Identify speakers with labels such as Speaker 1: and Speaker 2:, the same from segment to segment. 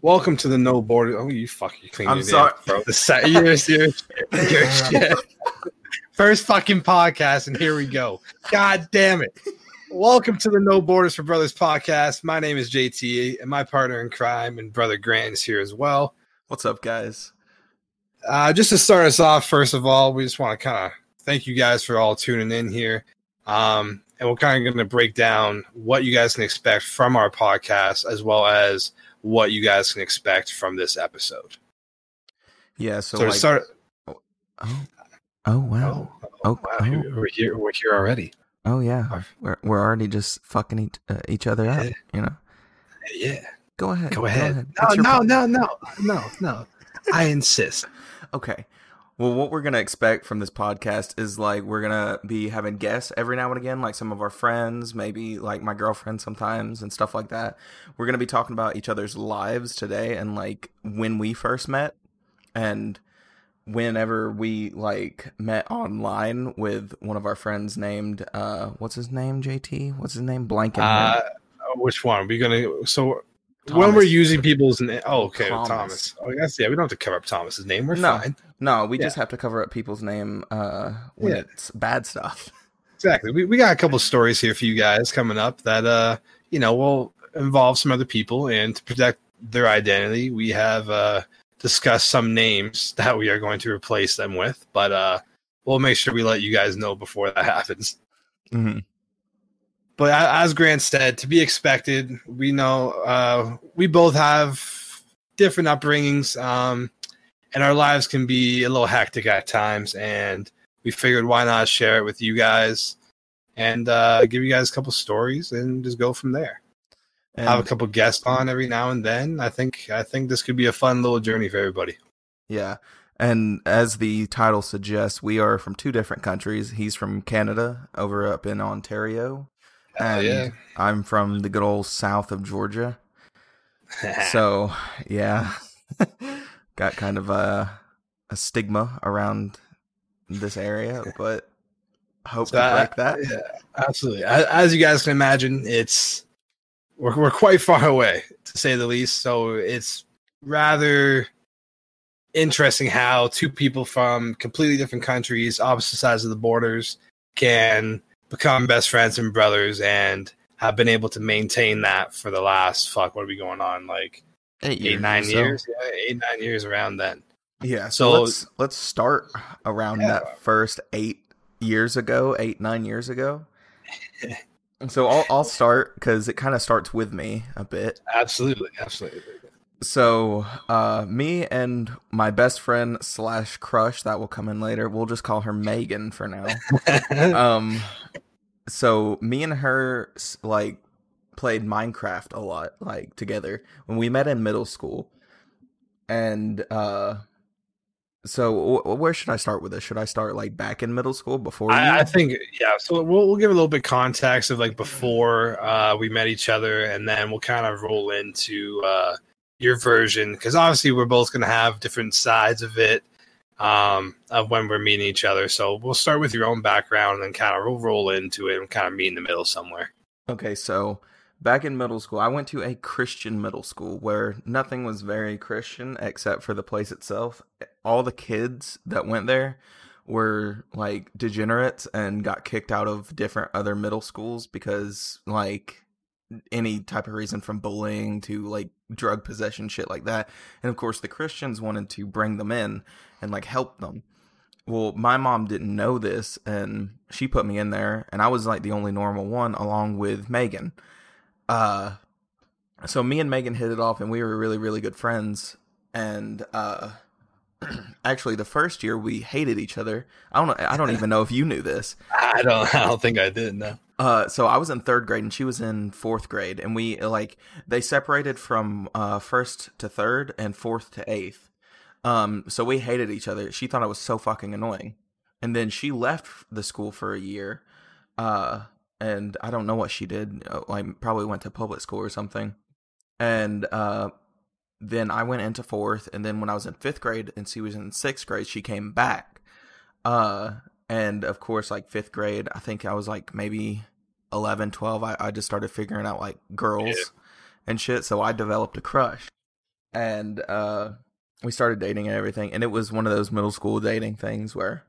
Speaker 1: Welcome to the No Border. Oh, you fuck, you clean.
Speaker 2: I'm
Speaker 1: your
Speaker 2: sorry.
Speaker 1: damn throat. The set, you're, you're, you're shit. First fucking podcast, and here we go. God damn it. Welcome to the No Borders for Brothers podcast. My name is JT, and my partner in crime and brother Grant is here as well.
Speaker 2: What's up, guys?
Speaker 1: Uh, just to start us off, first of all, we just want to kind of thank you guys for all tuning in here. Um, and we're kind of going to break down what you guys can expect from our podcast, as well as what you guys can expect from this episode.
Speaker 2: Yeah, so,
Speaker 1: So,
Speaker 2: like,
Speaker 1: to start,
Speaker 2: oh, oh wow,
Speaker 1: oh,
Speaker 2: Oh,
Speaker 1: wow,
Speaker 2: oh.
Speaker 1: we're here, we're here already.
Speaker 2: oh yeah, we're we're already just fucking each, uh, each other up,
Speaker 1: Yeah.
Speaker 2: you know.
Speaker 1: Yeah,
Speaker 2: Go ahead,
Speaker 1: go ahead.
Speaker 2: What's
Speaker 1: No,
Speaker 2: your
Speaker 1: no, no, no, no, no. I insist.
Speaker 2: Okay. Well, what we're gonna expect from this podcast is like we're gonna be having guests every now and again, like some of our friends, maybe like my girlfriend sometimes, and stuff like that. We're gonna be talking about each other's lives today and like when we first met, and whenever we like met online with one of our friends named uh, what's his name? JT. What's his name? Blank. in
Speaker 1: Uh, which one? We're gonna so when we're using people's name. Oh, okay,
Speaker 2: Thomas.
Speaker 1: Thomas. Oh, yes, yeah. We don't have to cover up Thomas's name. We're
Speaker 2: No.
Speaker 1: fine.
Speaker 2: no, we
Speaker 1: yeah.
Speaker 2: just have to cover up people's name uh, when
Speaker 1: Yeah.
Speaker 2: it's bad stuff.
Speaker 1: Exactly. We, we got a couple stories here for you guys coming up that uh you know will involve some other people and to protect their identity, we have uh discussed some names that we are going to replace them with, but uh we'll make sure we let you guys know before that happens.
Speaker 2: hmm
Speaker 1: But as Grant said, to be expected, we know uh we both have different upbringings um and our lives can be a little hectic at times and we figured why not share it with you guys and uh, give you guys a couple stories and just go from there.
Speaker 2: And,
Speaker 1: Have a couple guests on every now and then. I think I think this could be a fun little journey for everybody.
Speaker 2: Yeah. And as the title suggests, we are from two different countries. He's from Canada, over up in Ontario.
Speaker 1: Hell
Speaker 2: and
Speaker 1: yeah.
Speaker 2: I'm from the good old south of Georgia. So, yeah. Got kind of a, a stigma around this area, but hope
Speaker 1: So,
Speaker 2: to break that.
Speaker 1: yeah, absolutely. As, as you guys can imagine, it's we're we're quite far away to say the least. So it's rather interesting how two people from completely different countries, opposite sides of the borders, can become best friends and brothers, and have been able to maintain that for the last fuck. What are we going on? Like
Speaker 2: Eight,
Speaker 1: eight nine
Speaker 2: or so.
Speaker 1: years? Yeah, eight nine years around then.
Speaker 2: Yeah. So,
Speaker 1: So-
Speaker 2: let's let's start around
Speaker 1: Yeah.
Speaker 2: that first eight years ago, eight nine years ago. so I'll I'll start because it kind of starts with me a bit.
Speaker 1: Absolutely, absolutely.
Speaker 2: So uh, me and my best friend slash crush that will come in later. We'll just call her Megan for now. um, so me and her like played Minecraft a lot, like together when we met in middle school, and uh. So wh- where should I start with this? Should I start like back in middle school before?
Speaker 1: I, I think yeah. So we'll we'll give a little bit context of like before uh, we met each other, and then we'll kind of roll into uh, your version because obviously we're both going to have different sides of it um, of when we're meeting each other. So we'll start with your own background, and then kind of we'll roll into it and kind of meet in the middle somewhere.
Speaker 2: Okay, so back in middle school, I went to a Christian middle school where nothing was very Christian except for the place itself. All the kids that went there were like degenerates and got kicked out of different other middle schools because like any type of reason from bullying to like drug possession shit like that. And of course the Christians wanted to bring them in and like help them. Well, my mom didn't know this and she put me in there and I was like the only normal one along with Megan. Uh so me and Megan hit it off and we were really really good friends and uh actually the first year we hated each other. I don't I don't even know if you knew this.
Speaker 1: I don't. I don't think I did. No.
Speaker 2: Uh, so I was in third grade and she was in fourth grade, and we like they separated from uh first to third and fourth to eighth. Um, so we hated each other. She thought I was so fucking annoying, and then she left the school for a year. Uh, and I don't know what she did. uh, Like probably went to public school or something. And uh, then I went into fourth, and then when I was in fifth grade and she was in sixth grade, she came back. Uh, and of course, like fifth grade, I think I was like maybe 11, 12. I, I just started figuring out like girls
Speaker 1: Yeah.
Speaker 2: and shit. So I developed a crush. and uh, we started dating and everything. And it was one of those middle school dating things where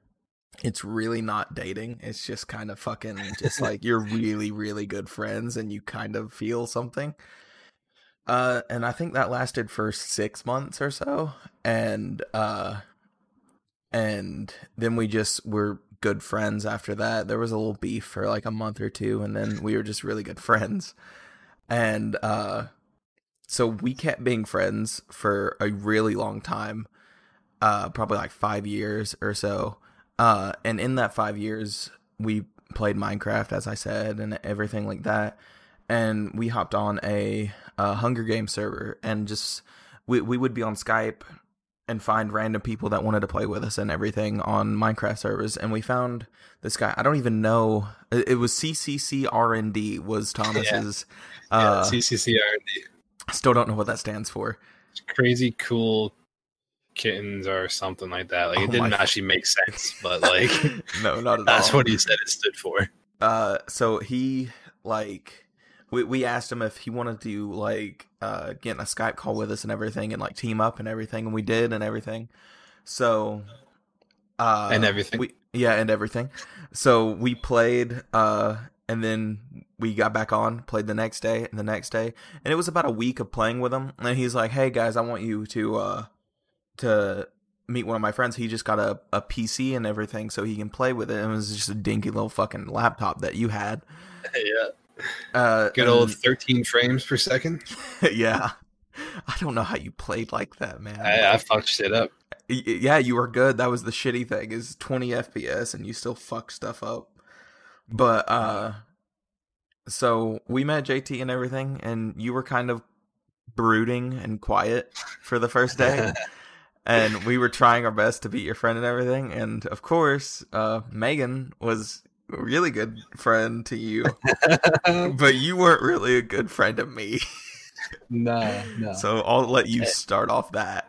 Speaker 2: it's really not dating. It's just kind of fucking just like you're really, really good friends and you kind of feel something. Uh, and I think that lasted for six months or so. And, uh, and then we just were good friends after that. There was a little beef for like a month or two, and then we were just really good friends. And, uh, so we kept being friends for a really long time, uh, probably like five years or so. Uh, and in that five years, we played Minecraft, as I said, and everything like that. And we hopped on a, a Hunger Game server, and just we we would be on Skype and find random people that wanted to play with us and everything on Minecraft servers. And we found this guy. I don't even know. It was CCCRND was Thomas's.
Speaker 1: yeah,
Speaker 2: uh,
Speaker 1: CCCRD.
Speaker 2: Still don't know what that stands for.
Speaker 1: Crazy cool kittens or something like that. Like
Speaker 2: Oh
Speaker 1: it didn't actually make sense, but like
Speaker 2: no, not at
Speaker 1: that's
Speaker 2: all.
Speaker 1: That's what he said it stood for.
Speaker 2: Uh, so he like we we asked him if he wanted to like uh get in a Skype call with us and everything and like team up and everything and we did and everything. So uh
Speaker 1: And everything.
Speaker 2: We yeah, and everything. So we played uh and then we got back on, played the next day and the next day. And it was about a week of playing with him and he's like, "Hey guys, I want you to uh to meet one of my friends. He just got a, a PC and everything so he can play with it. And it was just a dinky little fucking laptop that you had.
Speaker 1: yeah.
Speaker 2: Uh,
Speaker 1: Good old 13 frames per second.
Speaker 2: yeah. I don't know how you played like that, man.
Speaker 1: I, I fucked shit up.
Speaker 2: Yeah, you were good. That was the shitty thing is 20 FPS and you still fuck stuff up. But uh so we met JT and everything and you were kind of brooding and quiet for the first day. and we were trying our best to beat your friend and everything. And of course, uh, Megan was really good friend to you, but you weren't really a good friend to me.
Speaker 1: no, no.
Speaker 2: So I'll let you start off that.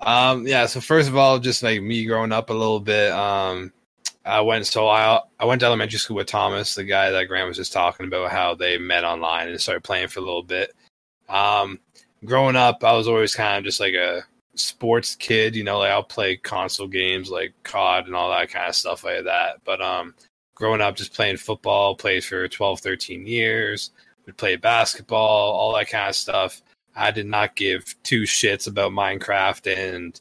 Speaker 1: Um, yeah. So first of all, just like me growing up a little bit, um, I went so I I went to elementary school with Thomas, the guy that Grant was just talking about, how they met online and started playing for a little bit. Um, growing up, I was always kind of just like a sports kid, you know, like I'll play console games like COD and all that kind of stuff like that. But um, growing up, just playing football, played for 12, 13 years, would play basketball, all that kind of stuff. I did not give two shits about Minecraft, and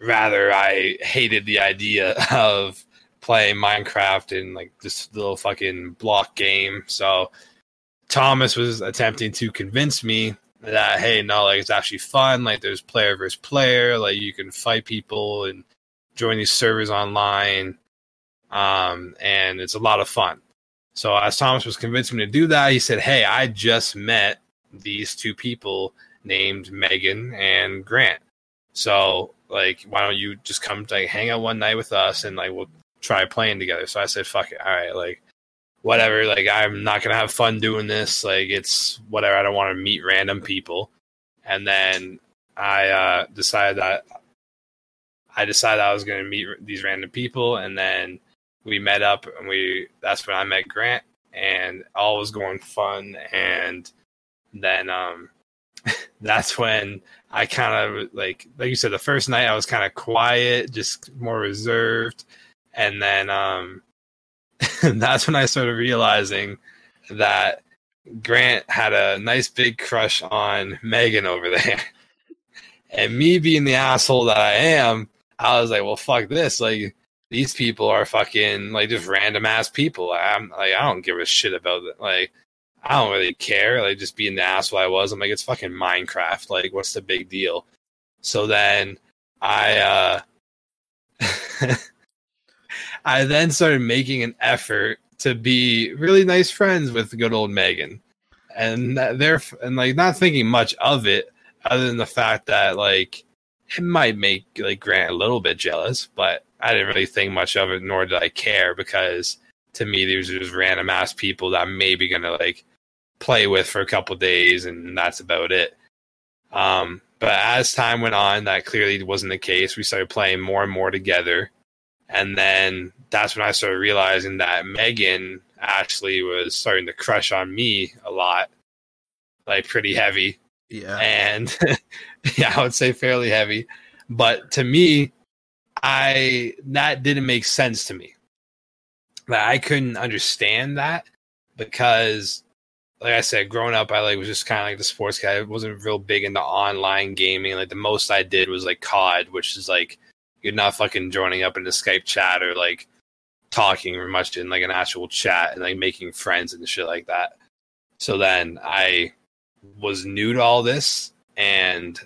Speaker 1: rather I hated the idea of playing Minecraft in like this little fucking block game. So Thomas was attempting to convince me that hey, no, like it's actually fun. Like there's player versus player. Like you can fight people and join these servers online, um, and it's a lot of fun. So as Thomas was convincing me to do that, he said, "Hey, I just met these two people named Megan and Grant. So like, why don't you just come like hang out one night with us and like we'll try playing together?" So I said, "Fuck it, all right, like." Whatever, like I'm not gonna have fun doing this. Like it's whatever. I don't want to meet random people. And then I uh, decided that I decided I was to meet these random people, and then we met up, and we that's when I met Grant, and all was going fun, and then um, that's when I kind of like like you said the first night I was kind of quiet, just more reserved, and then um, that's when I started realizing that Grant had a nice big crush on Megan over there. And me being the asshole that I am, I was like, well, fuck this. Like, these people are fucking, like, just random ass people. I'm like, I don't give a shit about it. Like, I don't really care. Like, just being the asshole I was. I'm like, it's fucking Minecraft. Like, what's the big deal? So then I, uh, I then started making an effort to be really nice friends with good old Megan, and they're and like not thinking much of it, other than the fact that like it might make like Grant a little bit jealous, but I didn't really think much of it, nor did I care because to me these are just random ass people that I'm maybe gonna like play with for a couple days, and that's about it. Um, but as time went on, that clearly wasn't the case. We started playing more and more together. And then that's when I started realizing that Megan actually was starting to crush on me a lot, like pretty heavy.
Speaker 2: Yeah.
Speaker 1: and yeah, I would say fairly heavy. But to me, I that didn't make sense to me. Like, I couldn't understand that because, like I said, growing up, I like was just kind of like the sports guy. I wasn't real big into online gaming. Like the most I did was like COD, which is like you're not fucking joining up into Skype chat or like talking or much in like an actual chat and like making friends and shit like that. So then I was new to all this and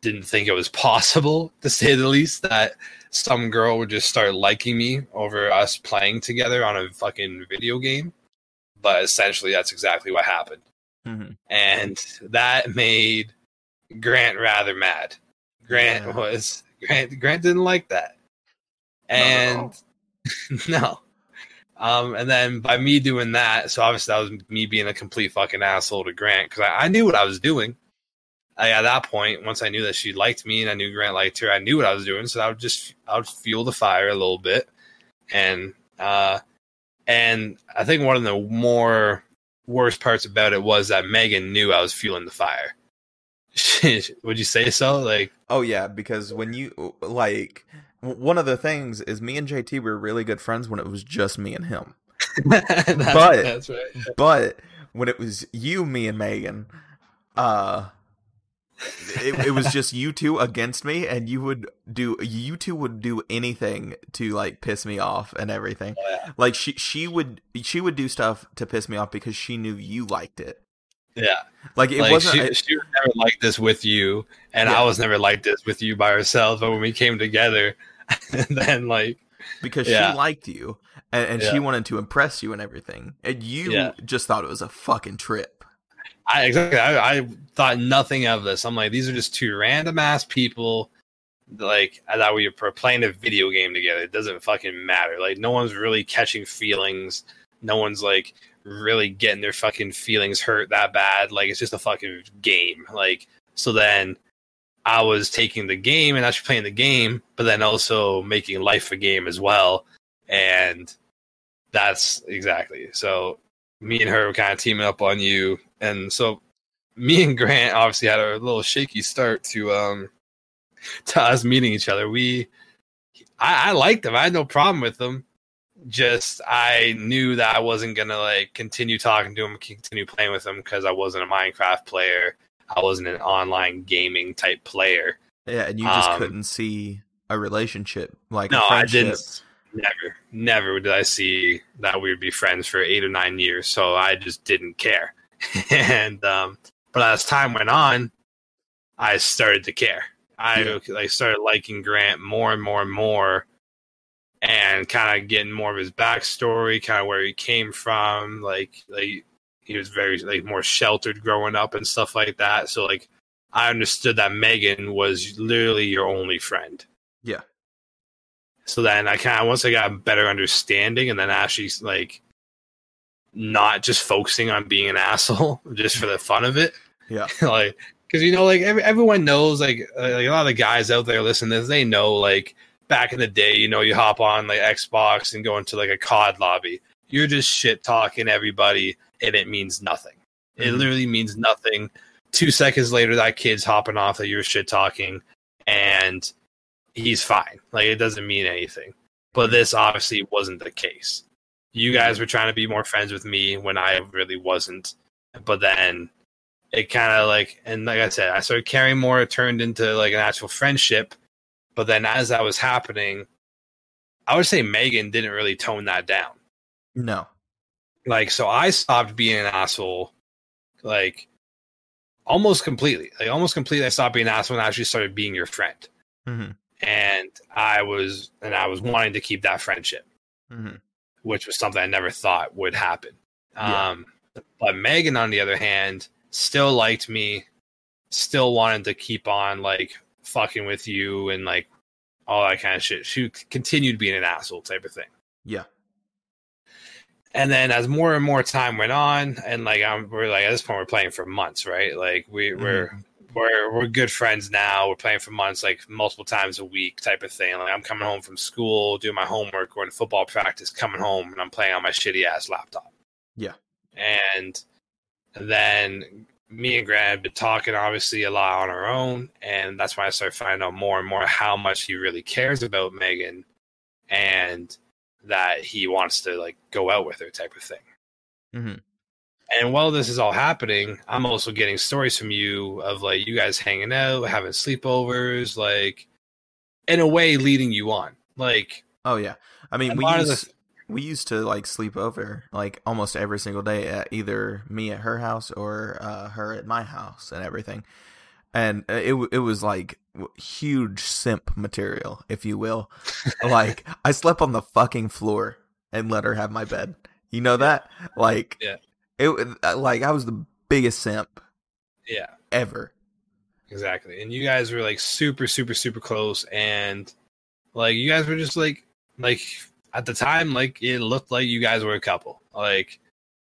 Speaker 1: didn't think it was possible to say the least that some girl would just start liking me over us playing together on a fucking video game. But essentially, that's exactly what happened.
Speaker 2: Mhm.
Speaker 1: And that made Grant rather mad. Grant
Speaker 2: Yeah.
Speaker 1: was Grant Grant didn't like that. And no. Um, and then by me doing that, so obviously that was me being a complete fucking asshole to Grant because I, I knew what I was doing. I, at that point, once I knew that she liked me and I knew Grant liked her, I knew what I was doing. So I would just I would fuel the fire a little bit, and uh, and I think one of the more worst parts about it was that Megan knew I was fueling the fire. would you say so? Like,
Speaker 2: Oh yeah, because when you like one of the things is me and JT were really good friends when it was just me and him.
Speaker 1: that's,
Speaker 2: But-
Speaker 1: that's right.
Speaker 2: But when it was you, me, and Megan, uh, it, it was just you two against me, and you would do you two would do anything to like piss me off and everything.
Speaker 1: Oh, yeah.
Speaker 2: Like she she would she would do stuff to piss me off because she knew you liked it.
Speaker 1: Yeah.
Speaker 2: Like it
Speaker 1: like
Speaker 2: wasn't.
Speaker 1: she,
Speaker 2: I-
Speaker 1: she was never like this with you, and
Speaker 2: Yeah.
Speaker 1: I was never like this with you by herself. But when we came together, and then like
Speaker 2: because
Speaker 1: Yeah.
Speaker 2: she liked you and, and
Speaker 1: Yeah.
Speaker 2: she wanted to impress you and everything, and you just thought it was a fucking trip.
Speaker 1: I exactly I, I thought nothing of this. I'm like, these are just two random ass people. Like uh, I thought we were playing a video game together. It doesn't fucking matter. Like no one's really catching feelings. No one's like really getting their fucking feelings hurt that bad. Like it's just a fucking game. Like so then I was taking the game and actually playing the game, but then also making life a game as well. And that's exactly so me and her were kind of teaming up on you. And so me and Grant obviously had a little shaky start to um to us meeting each other. We I, I liked him. I had no problem with him. Just I knew that I wasn't gonna like continue talking to him, continue playing with him because I wasn't a Minecraft player. I wasn't an online gaming type player.
Speaker 2: Yeah, and you just
Speaker 1: Um,
Speaker 2: couldn't see a relationship like
Speaker 1: No,
Speaker 2: a
Speaker 1: I didn't. Never, never did I see that we would be friends for eight or nine years. So I just didn't care. and um, but as time went on, I started to care. I
Speaker 2: Yeah.
Speaker 1: like started liking Grant more and more and more, and kind of getting more of his backstory, kind of where he came from. Like, like he was very like more sheltered growing up and stuff like that. So like, I understood that Megan was literally your only friend.
Speaker 2: Yeah.
Speaker 1: So then I kind of once I got a better understanding, and then actually like not just focusing on being an asshole just for the fun of it.
Speaker 2: Yeah.
Speaker 1: like because you know like every, everyone knows like, like a lot of guys out there listening to this they know like back in the day you know you hop on like xbox and go into like a cod lobby. You're just shit talking everybody and it means nothing. It
Speaker 2: Mhm.
Speaker 1: literally means nothing. Two seconds later that kid's hopping off that you're shit talking and he's fine. Like it doesn't mean anything. But this obviously wasn't the case. You guys were trying to be more friends with me when i really wasn't. But then it kind of like and like i said i started caring more it turned into like an actual friendship but then as that was happening i would say megan didn't really tone that down.
Speaker 2: No.
Speaker 1: like so i stopped being an asshole like almost completely. Like almost completely i stopped being an asshole and i actually started being your friend.
Speaker 2: Hmm
Speaker 1: and i was and i was wanting to keep that friendship
Speaker 2: hmm
Speaker 1: which was something i never thought would happen.
Speaker 2: Yeah.
Speaker 1: um but megan on the other hand still liked me still wanted to keep on like fucking with you and like all that kind of shit. She continued being an asshole type of thing.
Speaker 2: Yeah.
Speaker 1: and then as more and more time went on and like I'm, we're like at this point we're playing for months right? Like we, mm-hmm. we're we're we're good friends now. We're playing for months like multiple times a week type of thing. Like i'm coming home from school doing my homework going to football practice coming home and i'm playing on my shitty ass laptop.
Speaker 2: Yeah.
Speaker 1: and then me and Grant had been talking obviously a lot on our own, and that's why I started finding out more and more how much he really cares about Megan, and that he wants to like go out with her type of thing.
Speaker 2: Mhm.
Speaker 1: And while this is all happening, I'm also getting stories from you of like you guys hanging out, having sleepovers, like in a way leading you on. Like
Speaker 2: Oh yeah. I mean, we
Speaker 1: part of the-
Speaker 2: used we used to like sleep over like almost every single day at either me at her house or uh, her at my house and everything. And uh, it it was like huge simp material, if you will. like I slept on the fucking floor and let her have my bed. You know that? Like
Speaker 1: Yeah.
Speaker 2: It uh, like I was the biggest simp
Speaker 1: yeah,
Speaker 2: ever.
Speaker 1: exactly. And you guys were like super, super, super close, and like you guys were just like like at the time, like it looked like you guys were a couple, like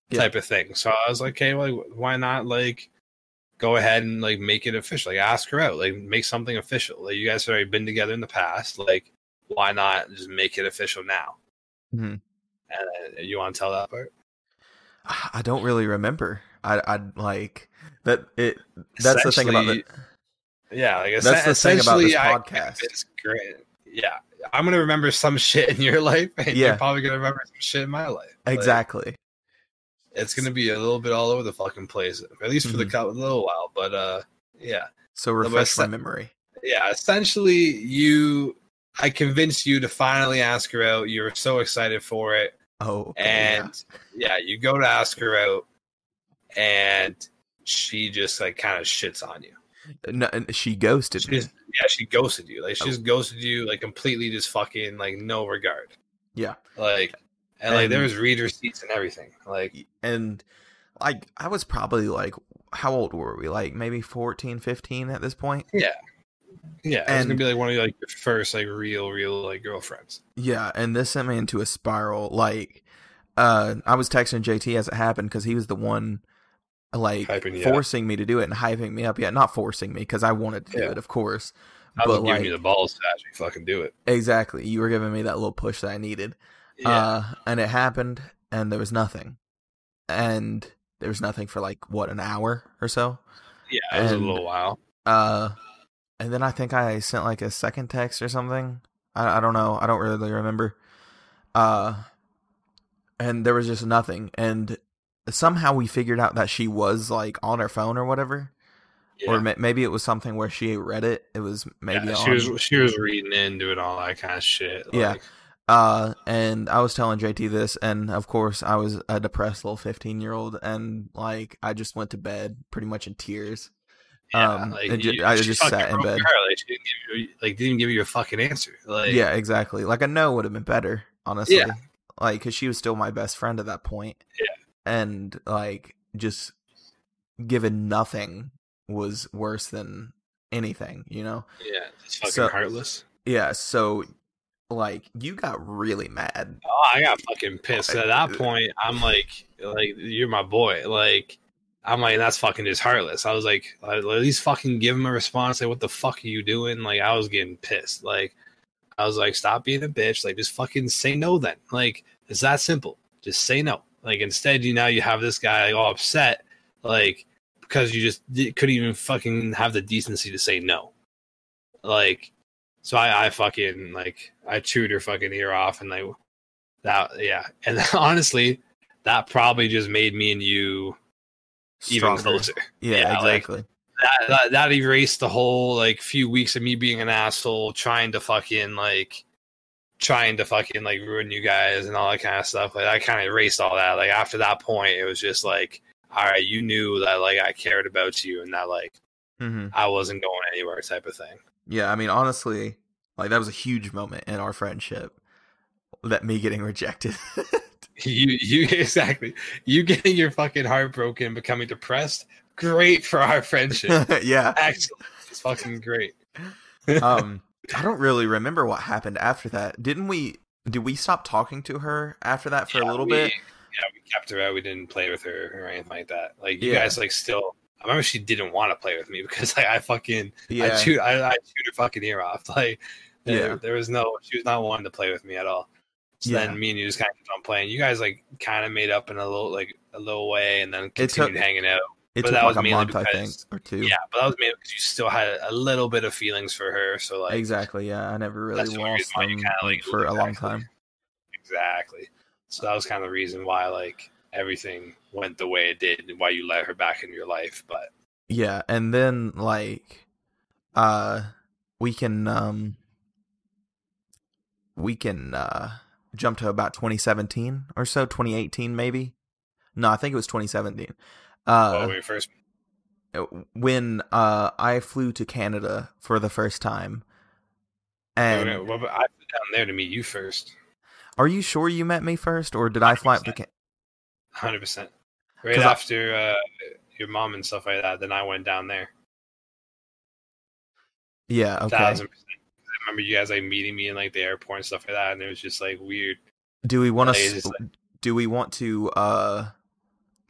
Speaker 2: Yeah.
Speaker 1: type of thing. So I was like, okay, like why not like go ahead and like make it official? Like ask her out, like make something official. Like you guys have already been together in the past, like why not just make it official now?
Speaker 2: Mhm.
Speaker 1: And uh, you want to tell that part?
Speaker 2: I don't really remember. I I like that it that's the thing about the
Speaker 1: Yeah, like
Speaker 2: That's the thing about this podcast.
Speaker 1: It's great. Yeah, I'm gonna remember some shit in your life, and
Speaker 2: Yeah.
Speaker 1: you're probably gonna remember some shit in my life. Like,
Speaker 2: exactly.
Speaker 1: it's gonna be a little bit all over the fucking place, at least for the
Speaker 2: Mhm.
Speaker 1: cou- little while. But uh, yeah,
Speaker 2: So refresh my memory.
Speaker 1: yeah. Essentially, you, I convinced you to finally ask her out. You were so excited for it,
Speaker 2: Oh, okay, yeah.
Speaker 1: and yeah. you go to ask her out, and she just like kind of shits on you.
Speaker 2: No, and she ghosted
Speaker 1: She
Speaker 2: me.
Speaker 1: yeah, she ghosted you. Like she
Speaker 2: Oh.
Speaker 1: just ghosted you, like completely, just fucking like no regard.
Speaker 2: Yeah.
Speaker 1: Like and, like there was read receipts and everything. Like
Speaker 2: and like I was probably like how old were we? Like maybe 14, 15 at this point?
Speaker 1: yeah, yeah, it was gonna be like one of like your first like real, real like girlfriends.
Speaker 2: Yeah, and this sent me into a spiral. Like, uh, I was texting JT as it happened because he was the one, like,
Speaker 1: Hyping you up.
Speaker 2: forcing me to do it and hyping me up. Yeah, not forcing me because I wanted to do
Speaker 1: Yeah.
Speaker 2: it, of course.
Speaker 1: I was
Speaker 2: But
Speaker 1: giving
Speaker 2: like,
Speaker 1: you the balls to actually fucking do it.
Speaker 2: exactly, you were giving me that little push that I needed.
Speaker 1: Yeah,
Speaker 2: Uh, and it happened, and there was nothing, and there was nothing for like what an hour or so.
Speaker 1: yeah, it was a little while.
Speaker 2: Uh, and then I think I sent like a second text or something. I, I don't know. I don't really remember. Uh, and there was just nothing. And somehow we figured out that she was like on her phone or whatever,
Speaker 1: Yeah.
Speaker 2: or ma- maybe it was something where she read it. It was maybe
Speaker 1: yeah,
Speaker 2: on.
Speaker 1: she was she was reading in, doing all that kind of shit.
Speaker 2: Yeah. Uh, and I was telling JT this, and of course I was a depressed little fifteen year old, and like I just went to bed pretty much in tears.
Speaker 1: yeah,
Speaker 2: Um,
Speaker 1: like,
Speaker 2: and ju- I just sat in bed.
Speaker 1: heart, Like, didn't give you like didn't give you a fucking answer. Like
Speaker 2: yeah, exactly. Like a no would have been better, honestly.
Speaker 1: Yeah.
Speaker 2: Like, because she was still my best friend at that point.
Speaker 1: Yeah.
Speaker 2: And like, just given nothing was worse than anything, you know?
Speaker 1: yeah, it's fucking
Speaker 2: So-
Speaker 1: heartless.
Speaker 2: Yeah. So, like, you got really mad.
Speaker 1: Oh, I got fucking pissed. At that point, I'm like, like you're my boy. Like, I'm like, that's fucking just heartless. I was like, at least fucking give him a response. Like, what the fuck are you doing? Like, I was getting pissed. Like, I was like, stop being a bitch. Like, just fucking say no. Then, like, it's that simple. Just say no. Like, instead, you now you have this guy like, all upset, like, because you just couldn't even fucking have the decency to say no. Like, so I, I fucking like I chewed her fucking ear off and like that yeah. And honestly, that probably just made me and you even
Speaker 2: Stronger.
Speaker 1: closer.
Speaker 2: Yeah,
Speaker 1: Yeah, like-
Speaker 2: exactly.
Speaker 1: That, that that erased the whole like few weeks of me being an asshole, trying to fucking like trying to fucking like ruin you guys and all that kind of stuff. Like I kind of erased all that. Like after that point, it was just like, all right, you knew that like I cared about you and that like
Speaker 2: hmm
Speaker 1: I wasn't going anywhere, type of thing.
Speaker 2: Yeah. I mean, honestly, like, that was a huge moment in our friendship. That me getting rejected.
Speaker 1: You you exactly you getting your fucking heart broken, becoming depressed. Great for our friendship.
Speaker 2: yeah.
Speaker 1: Excellent. It's fucking great.
Speaker 2: um i don't really remember what happened after that didn't we did we stop talking to her after that for
Speaker 1: Yeah,
Speaker 2: a little
Speaker 1: we-
Speaker 2: bit
Speaker 1: Yeah, we kept her out. We didn't play with her or anything like that. Like you
Speaker 2: Yeah.
Speaker 1: guys, like still. I remember she didn't want to play with me because like I fucking I
Speaker 2: yeah
Speaker 1: chewed I, I chewed her fucking ear off. Like there,
Speaker 2: Yeah.
Speaker 1: there was no she was not wanting to play with me at all. So
Speaker 2: Yeah.
Speaker 1: then me and you just kind of kept on playing. You guys like kind of made up in a little like a little way, and then
Speaker 2: took-
Speaker 1: continued hanging out.
Speaker 2: It
Speaker 1: But
Speaker 2: took like a month, I think, or two.
Speaker 1: Yeah, but that was mainly because you still had a little bit of feelings for her. So like
Speaker 2: exactly. Yeah, I never really lost
Speaker 1: reason why you
Speaker 2: them
Speaker 1: kinda,
Speaker 2: like,
Speaker 1: like,
Speaker 2: for a long time.
Speaker 1: exactly. So that was kind of the reason why like everything went the way it did and why you let her back in your life. But
Speaker 2: Yeah, and then like uh we can um we can uh jump to about 2017 or so, 2018 maybe. No, I think it was 2017. Uh
Speaker 1: first
Speaker 2: when uh I flew to Canada for the first time. And
Speaker 1: well, I flew down there to meet you first,
Speaker 2: are you sure you met me first or did I fly up to
Speaker 1: 100%.
Speaker 2: Can-
Speaker 1: hundred percent. Right
Speaker 2: 'Cause I-
Speaker 1: after uh, your mom and stuff like that, then I went down there.
Speaker 2: Yeah, okay.
Speaker 1: Thousand percent. I remember you guys like meeting me in like the airport and stuff like that, and it was just like weird.
Speaker 2: Do we want to
Speaker 1: just,
Speaker 2: do we want to uh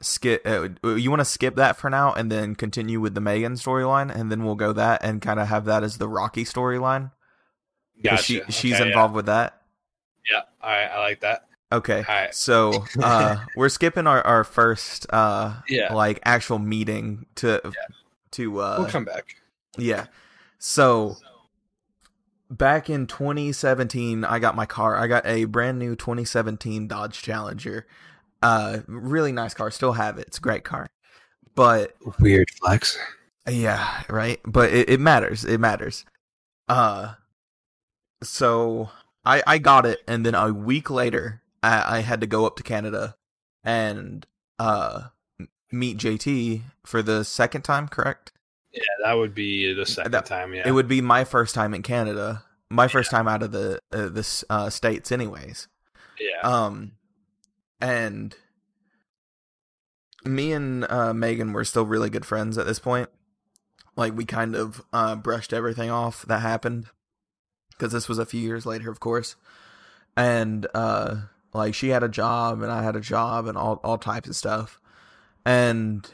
Speaker 2: skip uh, you want to skip that for now and then continue with the Megan storyline and then we'll go that and kind of have that as the Rocky storyline
Speaker 1: Gotcha.
Speaker 2: she she's
Speaker 1: Okay,
Speaker 2: involved with that
Speaker 1: Yeah. yeah. All right. I like that.
Speaker 2: okay
Speaker 1: All right.
Speaker 2: so uh we're skipping our our first uh
Speaker 1: Yeah.
Speaker 2: like actual meeting to to uh
Speaker 1: we'll come back.
Speaker 2: yeah so back in 2017 i got my car i got a brand new 2017 dodge challenger uh really nice car. Still have it. It's a great car. But
Speaker 1: Weird flex.
Speaker 2: yeah right? But it, it matters. It matters. Uh so i i got it and then a week later i, I had to go up to canada and uh meet jt for the second time correct?
Speaker 1: Yeah, that would be the second
Speaker 2: That-
Speaker 1: time. Yeah.
Speaker 2: it would be my first time in canada. My first time out of the uh, the uh, states anyways.
Speaker 1: Yeah.
Speaker 2: um, and me and uh, Megan were still really good friends at this point. Like we kind of uh, brushed everything off that happened because this was a few years later, of course. And uh, like she had a job and I had a job and all all types of stuff. And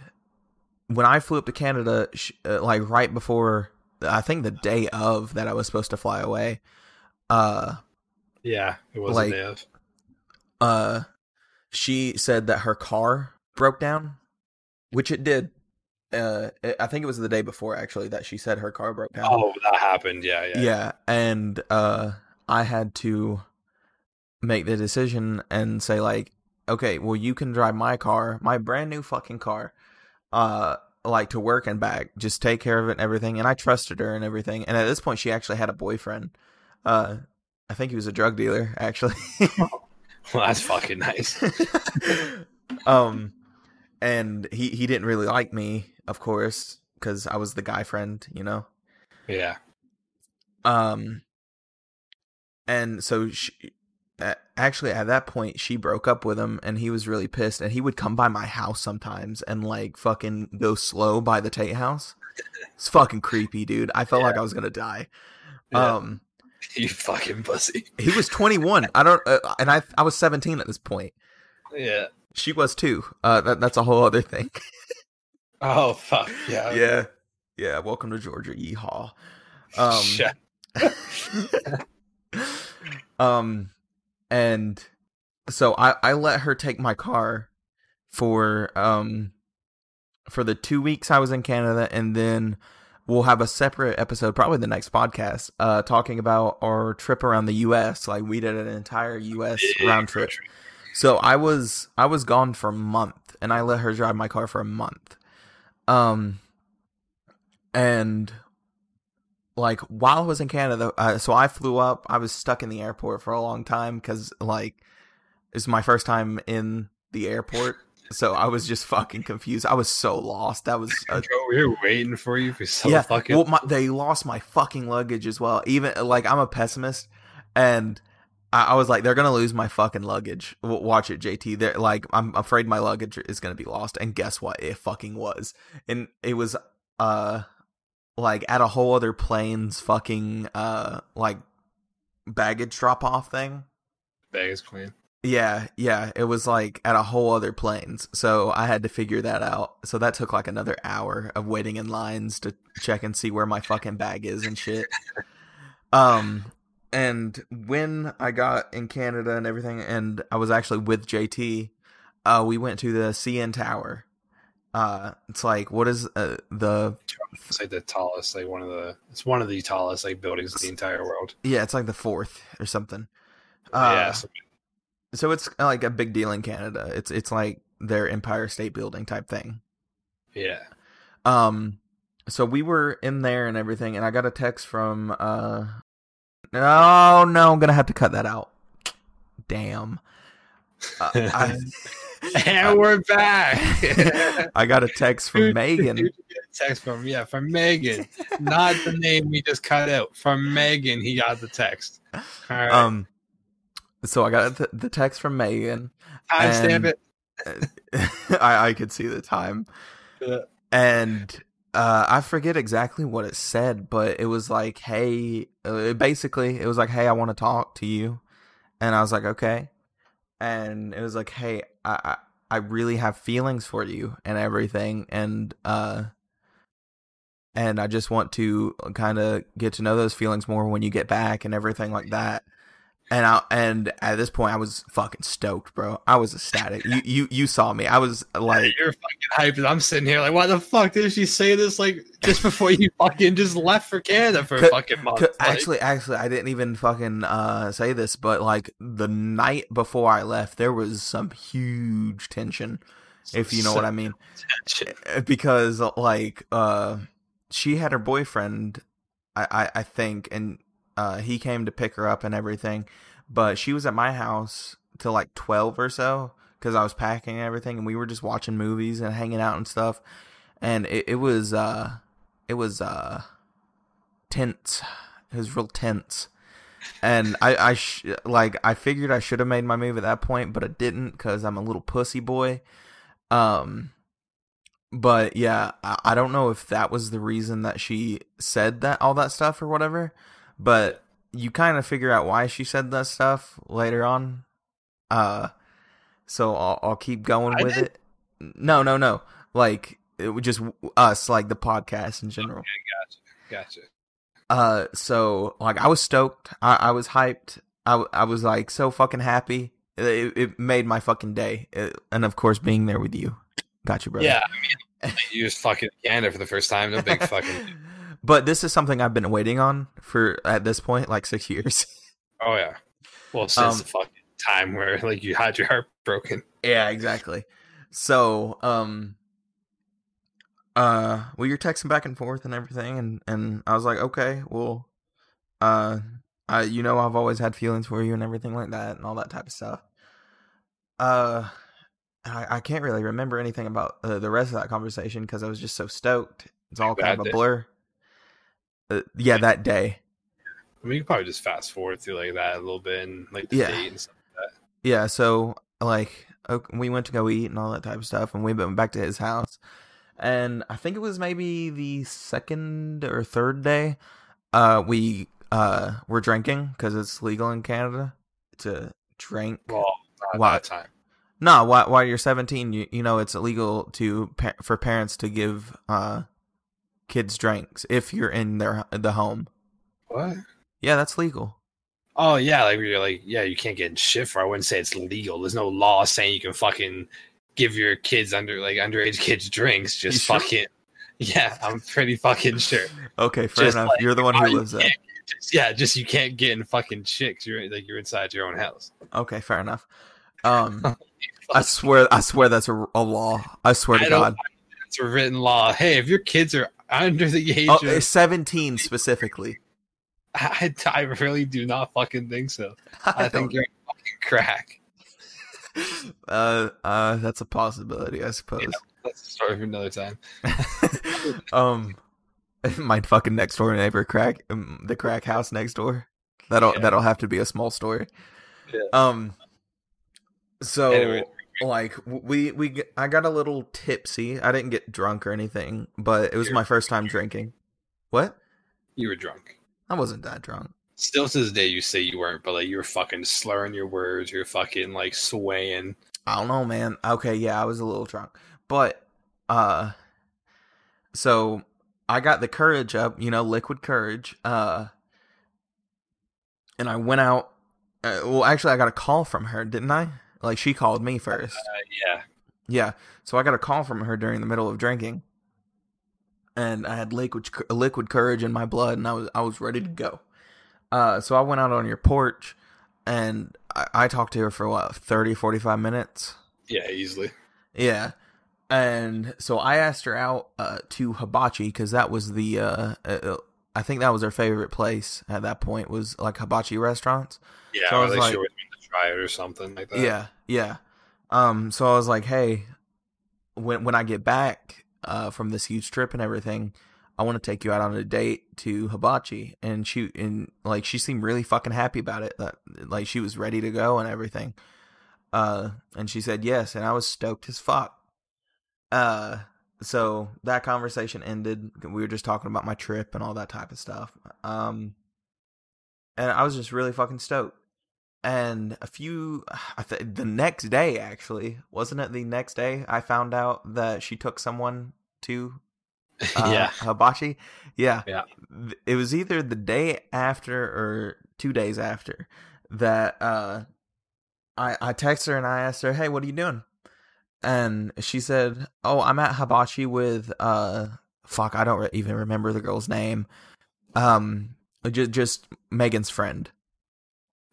Speaker 2: when I flew up to Canada, sh uh, like right before, I think the day of that I was supposed to fly away, uh,
Speaker 1: yeah. It was
Speaker 2: like-
Speaker 1: a day of.
Speaker 2: uh she said that her car broke down which it did uh i think it was the day before actually that she said her car broke down
Speaker 1: Oh, that happened. Yeah. Yeah.
Speaker 2: yeah and uh i had to make the decision and say like okay well you can drive my car my brand new fucking car uh like to work and back just take care of it and everything and i trusted her and everything and at this point she actually had a boyfriend uh i think he was a drug dealer actually
Speaker 1: Well, that's fucking nice.
Speaker 2: um and he he didn't really like me of course because i was the guy friend you know
Speaker 1: Yeah.
Speaker 2: um and so she actually at that point she broke up with him and he was really pissed and he would come by my house sometimes and like fucking go slow by the tate house it's fucking creepy dude i felt
Speaker 1: Yeah.
Speaker 2: like i was gonna die
Speaker 1: Yeah.
Speaker 2: um
Speaker 1: You fucking pussy.
Speaker 2: he was 21 i don't uh, and i i was 17 at this point
Speaker 1: Yeah.
Speaker 2: she was too uh that, that's a whole other thing
Speaker 1: Oh fuck. Yeah.
Speaker 2: yeah yeah welcome to georgia yeehaw um um and so i i let her take my car for um for the two weeks i was in canada and then we'll have a separate episode probably the next podcast uh talking about our trip around the us like we did an entire us round trip so I was I was gone for a month, and I let her drive my car for a month. Um, and like while I was in Canada, uh, so I flew up. I was stuck in the airport for a long time because like it's my first time in the airport, so I was just fucking confused. I was so lost. That was a
Speaker 1: Bro, we were waiting for you for so
Speaker 2: yeah.
Speaker 1: fucking.
Speaker 2: Well, my, they lost my fucking luggage as well. Even like I'm a pessimist, and I, I was like, they're gonna lose my fucking luggage. W- watch it, JT. They're like, I'm afraid my luggage is gonna be lost. And guess what? It fucking was. And it was uh like at a whole other plane's fucking uh like baggage drop off thing.
Speaker 1: Baggage Queen.
Speaker 2: Yeah, yeah, it was like at a whole other planes. So I had to figure that out. So that took like another hour of waiting in lines to check and see where my fucking bag is and shit. Um and when I got in Canada and everything and I was actually with JT, uh we went to the CN Tower. uh it's like what is uh, the
Speaker 1: It's like the tallest, like one of the. It's one of the tallest like buildings in the entire world.
Speaker 2: yeah it's like the fourth or something Uh,
Speaker 1: yeah.
Speaker 2: uh,
Speaker 1: so-
Speaker 2: it's like a big deal in canada it's it's like their empire state building type thing
Speaker 1: yeah.
Speaker 2: um so we were in there and everything and i got a text from uh no no i'm gonna have to cut that out damn uh, I,
Speaker 1: and we're back.
Speaker 2: I got a text from megan
Speaker 1: who'd you get a text from yeah, from Megan, not the name we just cut out. From Megan, he got the text. All right,
Speaker 2: um so i got the, the text from megan
Speaker 1: timestamp it.
Speaker 2: I, I could see the time
Speaker 1: Yeah.
Speaker 2: and uh, I forget exactly what it said, but it was like, "Hey," uh, basically, it was like, "Hey, I want to talk to you," and I was like, "Okay," and it was like, "Hey, I I, I really have feelings for you and everything, and uh, and I just want to kind of get to know those feelings more when you get back and everything like that." And I and at this point, I was fucking stoked, bro. I was ecstatic. you you you saw me. I was like,
Speaker 1: You're fucking hyped. I'm sitting here like, why the fuck did she say this? Like just before you fucking just left for Canada for a
Speaker 2: Could-
Speaker 1: fucking month.
Speaker 2: Could-
Speaker 1: Like,
Speaker 2: actually, actually, I didn't even fucking uh, say this, but like the night before I left, there was some huge tension, if you know what I mean,
Speaker 1: shit.
Speaker 2: because like uh, she had her boyfriend, I I, I think, and uh, he came to pick her up and everything, but she was at my house till like twelve or so because I was packing and everything, and we were just watching movies and hanging out and stuff, and it, it was uh, it was uh tense. It was real tense. And I, I sh- like, I figured I should have made my move at that point, but I didn't because I'm a little pussy boy. Um, but yeah, I, I don't know if that was the reason that she said that all that stuff or whatever. But you kind of figure out why she said that stuff later on. Uh, so I'll, I'll keep going
Speaker 1: I
Speaker 2: with
Speaker 1: did?
Speaker 2: it. No, no, no. Like it was just us, like the podcast in general.
Speaker 1: Gotcha. Gotcha.
Speaker 2: Uh, so like I was stoked. I, I was hyped. I, I was like so fucking happy. It, it made my fucking day. It- and of course, being there with you, got you, brother.
Speaker 1: Yeah, I mean, you just fucking Canada for the first time. No big fucking.
Speaker 2: but this is something I've been waiting on for at this point like six years.
Speaker 1: Oh yeah. Well, since
Speaker 2: Um,
Speaker 1: the fucking time where like you had your heart broken.
Speaker 2: yeah, exactly. So um, uh, well, you're texting back and forth and everything, and and I was like, okay, well, uh, I you know I've always had feelings for you and everything like that and all that type of stuff. Uh, I, I can't really remember anything about uh, the rest of that conversation because I was just so stoked. It's all kind of a blur. Uh, yeah, that day.
Speaker 1: I mean, you could probably just fast forward through like that a little bit and like the
Speaker 2: Yeah.
Speaker 1: date and stuff.
Speaker 2: Yeah, so like ok- we went to go eat and all that type of stuff, and we went back to his house. And I think it was maybe the second or third day, uh, we uh were drinking because it's legal in Canada to drink.
Speaker 1: Well, not that time.
Speaker 2: No, while, while you're 17, you you know it's illegal to for parents to give uh kids drinks if you're in their the home.
Speaker 1: What?
Speaker 2: Yeah, that's legal.
Speaker 1: Oh yeah, like you're like yeah, you can't get in shit for. I wouldn't say it's legal. There's no law saying you can fucking give your kids under like underage kids drinks. Just
Speaker 2: sure?
Speaker 1: fucking yeah, I'm pretty fucking sure.
Speaker 2: Okay, fair
Speaker 1: Just
Speaker 2: enough.
Speaker 1: like,
Speaker 2: you're the one who lives there.
Speaker 1: Just, yeah, just you can't get in fucking shit 'cause you're like you're inside your own house.
Speaker 2: Okay, fair enough. Um, I swear, I swear that's a, a law. I swear
Speaker 1: I
Speaker 2: to God.
Speaker 1: It's a written law. Hey, if your kids are under the age
Speaker 2: Oh,
Speaker 1: of,
Speaker 2: 17 specifically.
Speaker 1: I, I really do not fucking think so. I,
Speaker 2: I
Speaker 1: think you're fucking crack.
Speaker 2: uh, uh, that's a possibility, I suppose.
Speaker 1: That's a story for another time.
Speaker 2: um, my fucking next door neighbor, crack, um, the crack house next door. That'll
Speaker 1: Yeah.
Speaker 2: that'll have to be a small story.
Speaker 1: Yeah.
Speaker 2: Um. So,
Speaker 1: Anyway.
Speaker 2: Like, we we I got a little tipsy. I didn't get drunk or anything, but it was
Speaker 1: You're-
Speaker 2: my first time drinking. What?
Speaker 1: You were drunk.
Speaker 2: I wasn't that drunk.
Speaker 1: Still to this day, you say you weren't, but like you were fucking slurring your words. You're fucking like swaying.
Speaker 2: I don't know, man. Okay, yeah, I was a little drunk, but uh, so I got the courage up, you know, liquid courage. Uh, and I went out. Uh, well, actually, I got a call from her, didn't I? Like she called me first.
Speaker 1: Uh, yeah,
Speaker 2: Yeah. So I got a call from her during the middle of drinking, and I had liquid liquid courage in my blood, and I was I was ready to go. Uh, so I went out on your porch, and I, I talked to her for what 30, 45 minutes.
Speaker 1: Yeah, easily.
Speaker 2: Yeah. And so I asked her out uh, to Hibachi because that was the uh, uh, I think that was her favorite place at that point was like hibachi restaurants.
Speaker 1: Yeah, so I was like, sure it or something like that.
Speaker 2: Yeah, yeah. Um, so I was like, hey, when when I get back uh, from this huge trip and everything, I want to take you out on a date to hibachi. And she and like she seemed really fucking happy about it. That like she was ready to go and everything. Uh, and she said yes, and I was stoked as fuck. Uh, so that conversation ended. We were just talking about my trip and all that type of stuff. Um, and I was just really fucking stoked. And a few, I th- the next day actually, wasn't it the next day? I found out that she took someone to, uh, yeah, hibachi. Yeah,
Speaker 1: yeah.
Speaker 2: It was either the day after or two days after that. Uh, I I texted her and I asked her, "Hey, what are you doing?" and she said, "Oh, I'm at Hibachi with uh, fuck, I don't re- even remember the girl's name. Um, just just Megan's friend."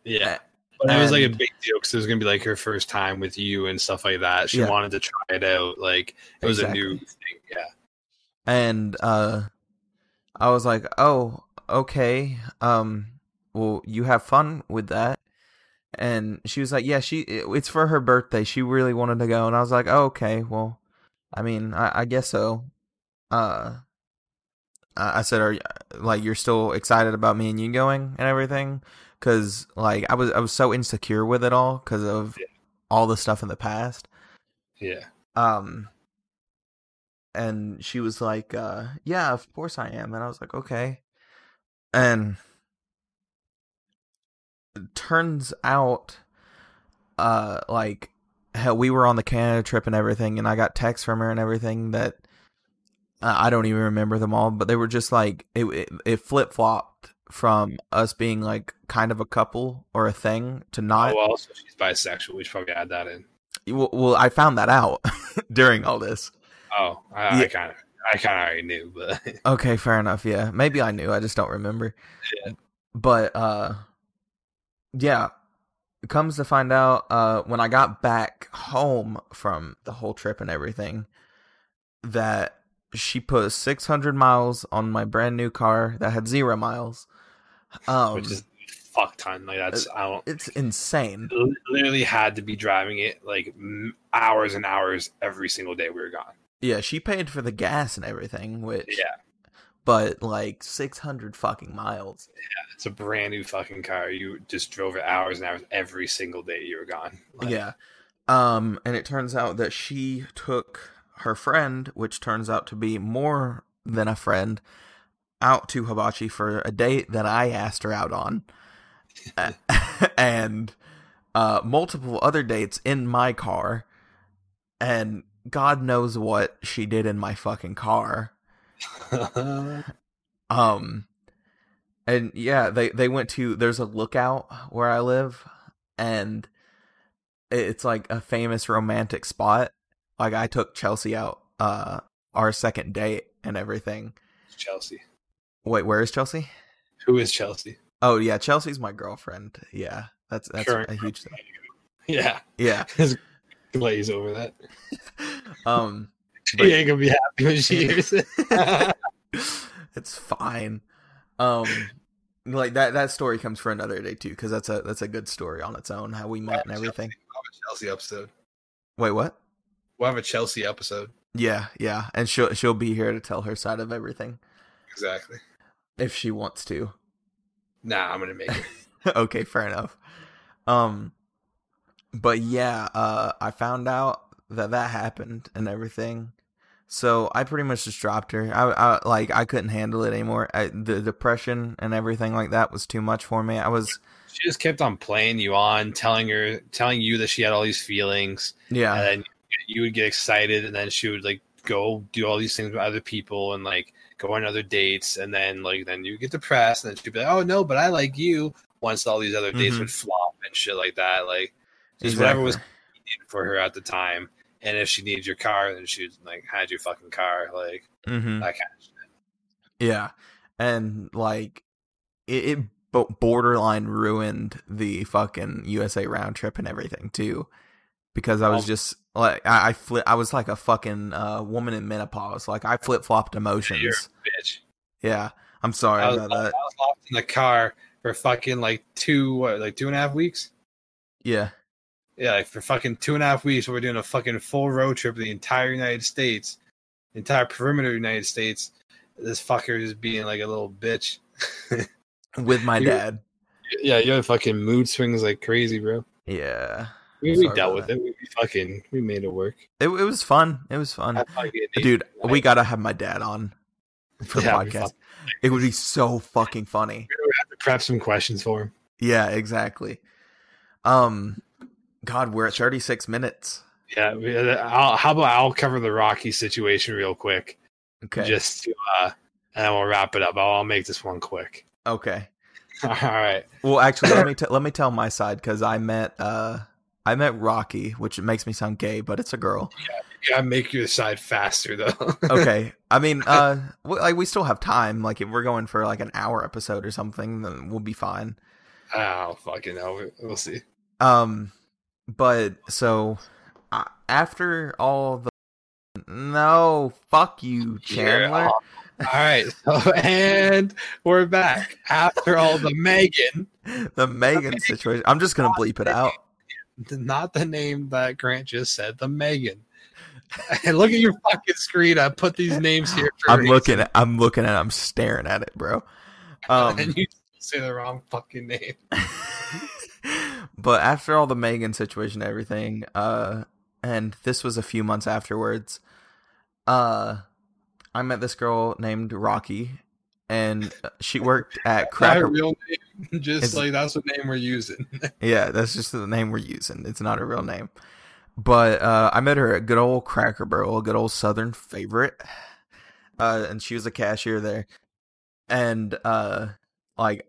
Speaker 1: Yeah. But it was like a big deal because it was gonna be like her first time with you and stuff like that. She yeah. wanted to try it out. Like it was exactly. a new thing. Yeah.
Speaker 2: And uh, I was like, "Oh, okay. Um, well, you have fun with that." and she was like, "Yeah, she it's for her birthday. She really wanted to go." And I was like, oh, "Okay, well, I mean, I, I guess so." Uh, I said, "Are like you're still excited about me and you going and everything?" Because like I was I was so insecure with it all because of yeah. all the stuff in the past.
Speaker 1: Yeah.
Speaker 2: Um. And she was like, uh, "Yeah, of course I am." And I was like, "Okay." And turns out, uh, like hell, we were on the Canada trip and everything, and I got texts from her and everything that uh, I don't even remember them all, but they were just like it. It, it flip flopped from us being like kind of a couple or a thing to not.
Speaker 1: Oh, well, so she's bisexual. We should probably add that in.
Speaker 2: Well, well I found that out during all this.
Speaker 1: Oh, I, yeah. I kind of, I kind of already knew, but
Speaker 2: okay, fair enough. Yeah, maybe I knew. I just don't remember. Yeah. But uh, yeah, comes to find out uh, when I got back home from the whole trip and everything that she put 600 miles on my brand new car that had zero miles.
Speaker 1: Um, Which is fuck ton. Like that's I don't.
Speaker 2: It's insane.
Speaker 1: Literally had to be driving it like hours and hours every single day we were gone.
Speaker 2: Yeah, she paid for the gas and everything, which
Speaker 1: yeah,
Speaker 2: but like 600 fucking miles.
Speaker 1: Yeah, it's a brand new fucking car. You just drove it hours and hours every single day you were gone.
Speaker 2: Like, yeah. Um, and it turns out that she took her friend, which turns out to be more than a friend, out to Hibachi for a date that I asked her out on. and uh, multiple other dates in my car. And God knows what she did in my fucking car um and yeah, they they went to there's a lookout where I live and it's like a famous romantic spot. Like I took Chelsea out uh our second date and everything.
Speaker 1: Chelsea.
Speaker 2: Wait, where is Chelsea?
Speaker 1: Who is Chelsea?
Speaker 2: Oh yeah, Chelsea's my girlfriend. Yeah. That's that's Current a huge thing.
Speaker 1: Yeah.
Speaker 2: Yeah.
Speaker 1: glaze over that.
Speaker 2: um
Speaker 1: she but, ain't gonna be happy when she hears it.
Speaker 2: it's fine. Um, like that that story comes for another day too, because that's a that's a good story on its own. How we met and everything.
Speaker 1: We'll have a Chelsea episode.
Speaker 2: Wait, what?
Speaker 1: We'll have a Chelsea episode.
Speaker 2: Yeah, yeah, and she'll she'll be here to tell her side of everything.
Speaker 1: Exactly.
Speaker 2: If she wants to.
Speaker 1: Nah, I'm gonna make it.
Speaker 2: okay, fair enough. Um, but yeah, uh, I found out that that happened and everything. So I pretty much just dropped her. I, I like I couldn't handle it anymore. I, the depression and everything like that was too much for me. I was.
Speaker 1: She just kept on playing you on, telling her, telling you that she had all these feelings.
Speaker 2: Yeah.
Speaker 1: And then you would get excited, and then she would like go do all these things with other people, and like go on other dates, and then like then you get depressed, and then she'd be like, "Oh no, but I like you." Once all these other dates mm-hmm. would flop and shit like that, like just exactly. whatever was for her at the time and if she needs your car, then she'd like hide your fucking car, like
Speaker 2: Mm-hmm.
Speaker 1: that kind of shit.
Speaker 2: Yeah, and like it, it borderline ruined the fucking USA round trip and everything too, because I was
Speaker 1: Um,
Speaker 2: just like I, I flip. I was like a fucking uh, woman in menopause. Like I flip flopped emotions.
Speaker 1: You're a bitch.
Speaker 2: Yeah, I'm sorry
Speaker 1: I was,
Speaker 2: about
Speaker 1: I was locked in the car for fucking like two, what, like two and a half weeks.
Speaker 2: Yeah,
Speaker 1: Yeah, like for fucking two and a half weeks, we're doing a fucking full road trip of the entire United States, the entire perimeter of the United States. This fucker is being like a little bitch.
Speaker 2: with my dad.
Speaker 1: yeah, you have fucking mood swings like crazy, bro.
Speaker 2: Yeah,
Speaker 1: We, we dealt
Speaker 2: about
Speaker 1: with it. We, we fucking we made it work.
Speaker 2: it, it was fun. It was fun,
Speaker 1: I fucking
Speaker 2: dude. We gotta have my dad on for the
Speaker 1: Yeah, we
Speaker 2: podcast. It would be so fucking funny.
Speaker 1: we have to prep some questions for him.
Speaker 2: Yeah, exactly. Um, God, we're at 36 minutes.
Speaker 1: Yeah, we, uh, I'll, how about I'll cover the Rocky situation real quick,
Speaker 2: Okay.
Speaker 1: just to, uh, and then we'll wrap it up. I'll, I'll make this one quick.
Speaker 2: okay.
Speaker 1: All right.
Speaker 2: Well, actually, let me t- let me tell my side because I met uh I met Rocky, which makes me sound gay, but it's a girl.
Speaker 1: Yeah, gotta make your side faster though.
Speaker 2: Okay. I mean, uh, w- like we still have time. Like if we're going for like an hour episode or something, then we'll be fine.
Speaker 1: oh fucking hell, we- we'll see.
Speaker 2: Um, but so uh, after all the no, fuck you, Chandler.
Speaker 1: Yeah. All right, so, and we're back after all the Megan,
Speaker 2: The Megan situation. I'm just gonna bleep it out.
Speaker 1: Not the name that Grant just said, the Megan. And look at your fucking screen. I put these names here.
Speaker 2: I'm
Speaker 1: reason,
Speaker 2: looking at. I'm looking at. I'm staring at it, bro. Um,
Speaker 1: and you say the wrong fucking name.
Speaker 2: but after all the Megan situation and everything, uh, and this was a few months afterwards, uh, I met this girl named Rocky, and she worked at Cracker.
Speaker 1: real name, just
Speaker 2: It's-
Speaker 1: like that's the name we're using.
Speaker 2: yeah, that's just the name we're using. It's not a real name. But uh, I met her at good old Cracker Barrel, a good old Southern favorite, uh, and she was a cashier there. And uh, like,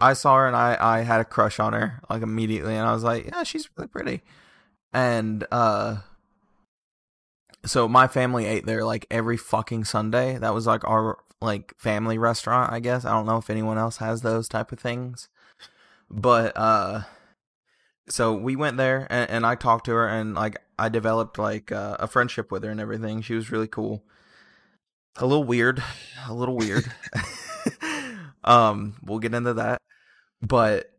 Speaker 2: I saw her and I I had a crush on her like immediately, and I was like, yeah, she's really pretty. And uh, so my family ate there like every fucking Sunday. That was like our like family restaurant, I guess. I don't know if anyone else has those type of things, but uh so we went there and, and I talked to her and like I developed like uh, a friendship with her and everything. She was really cool. A little weird, a little weird. um, we'll get into that. But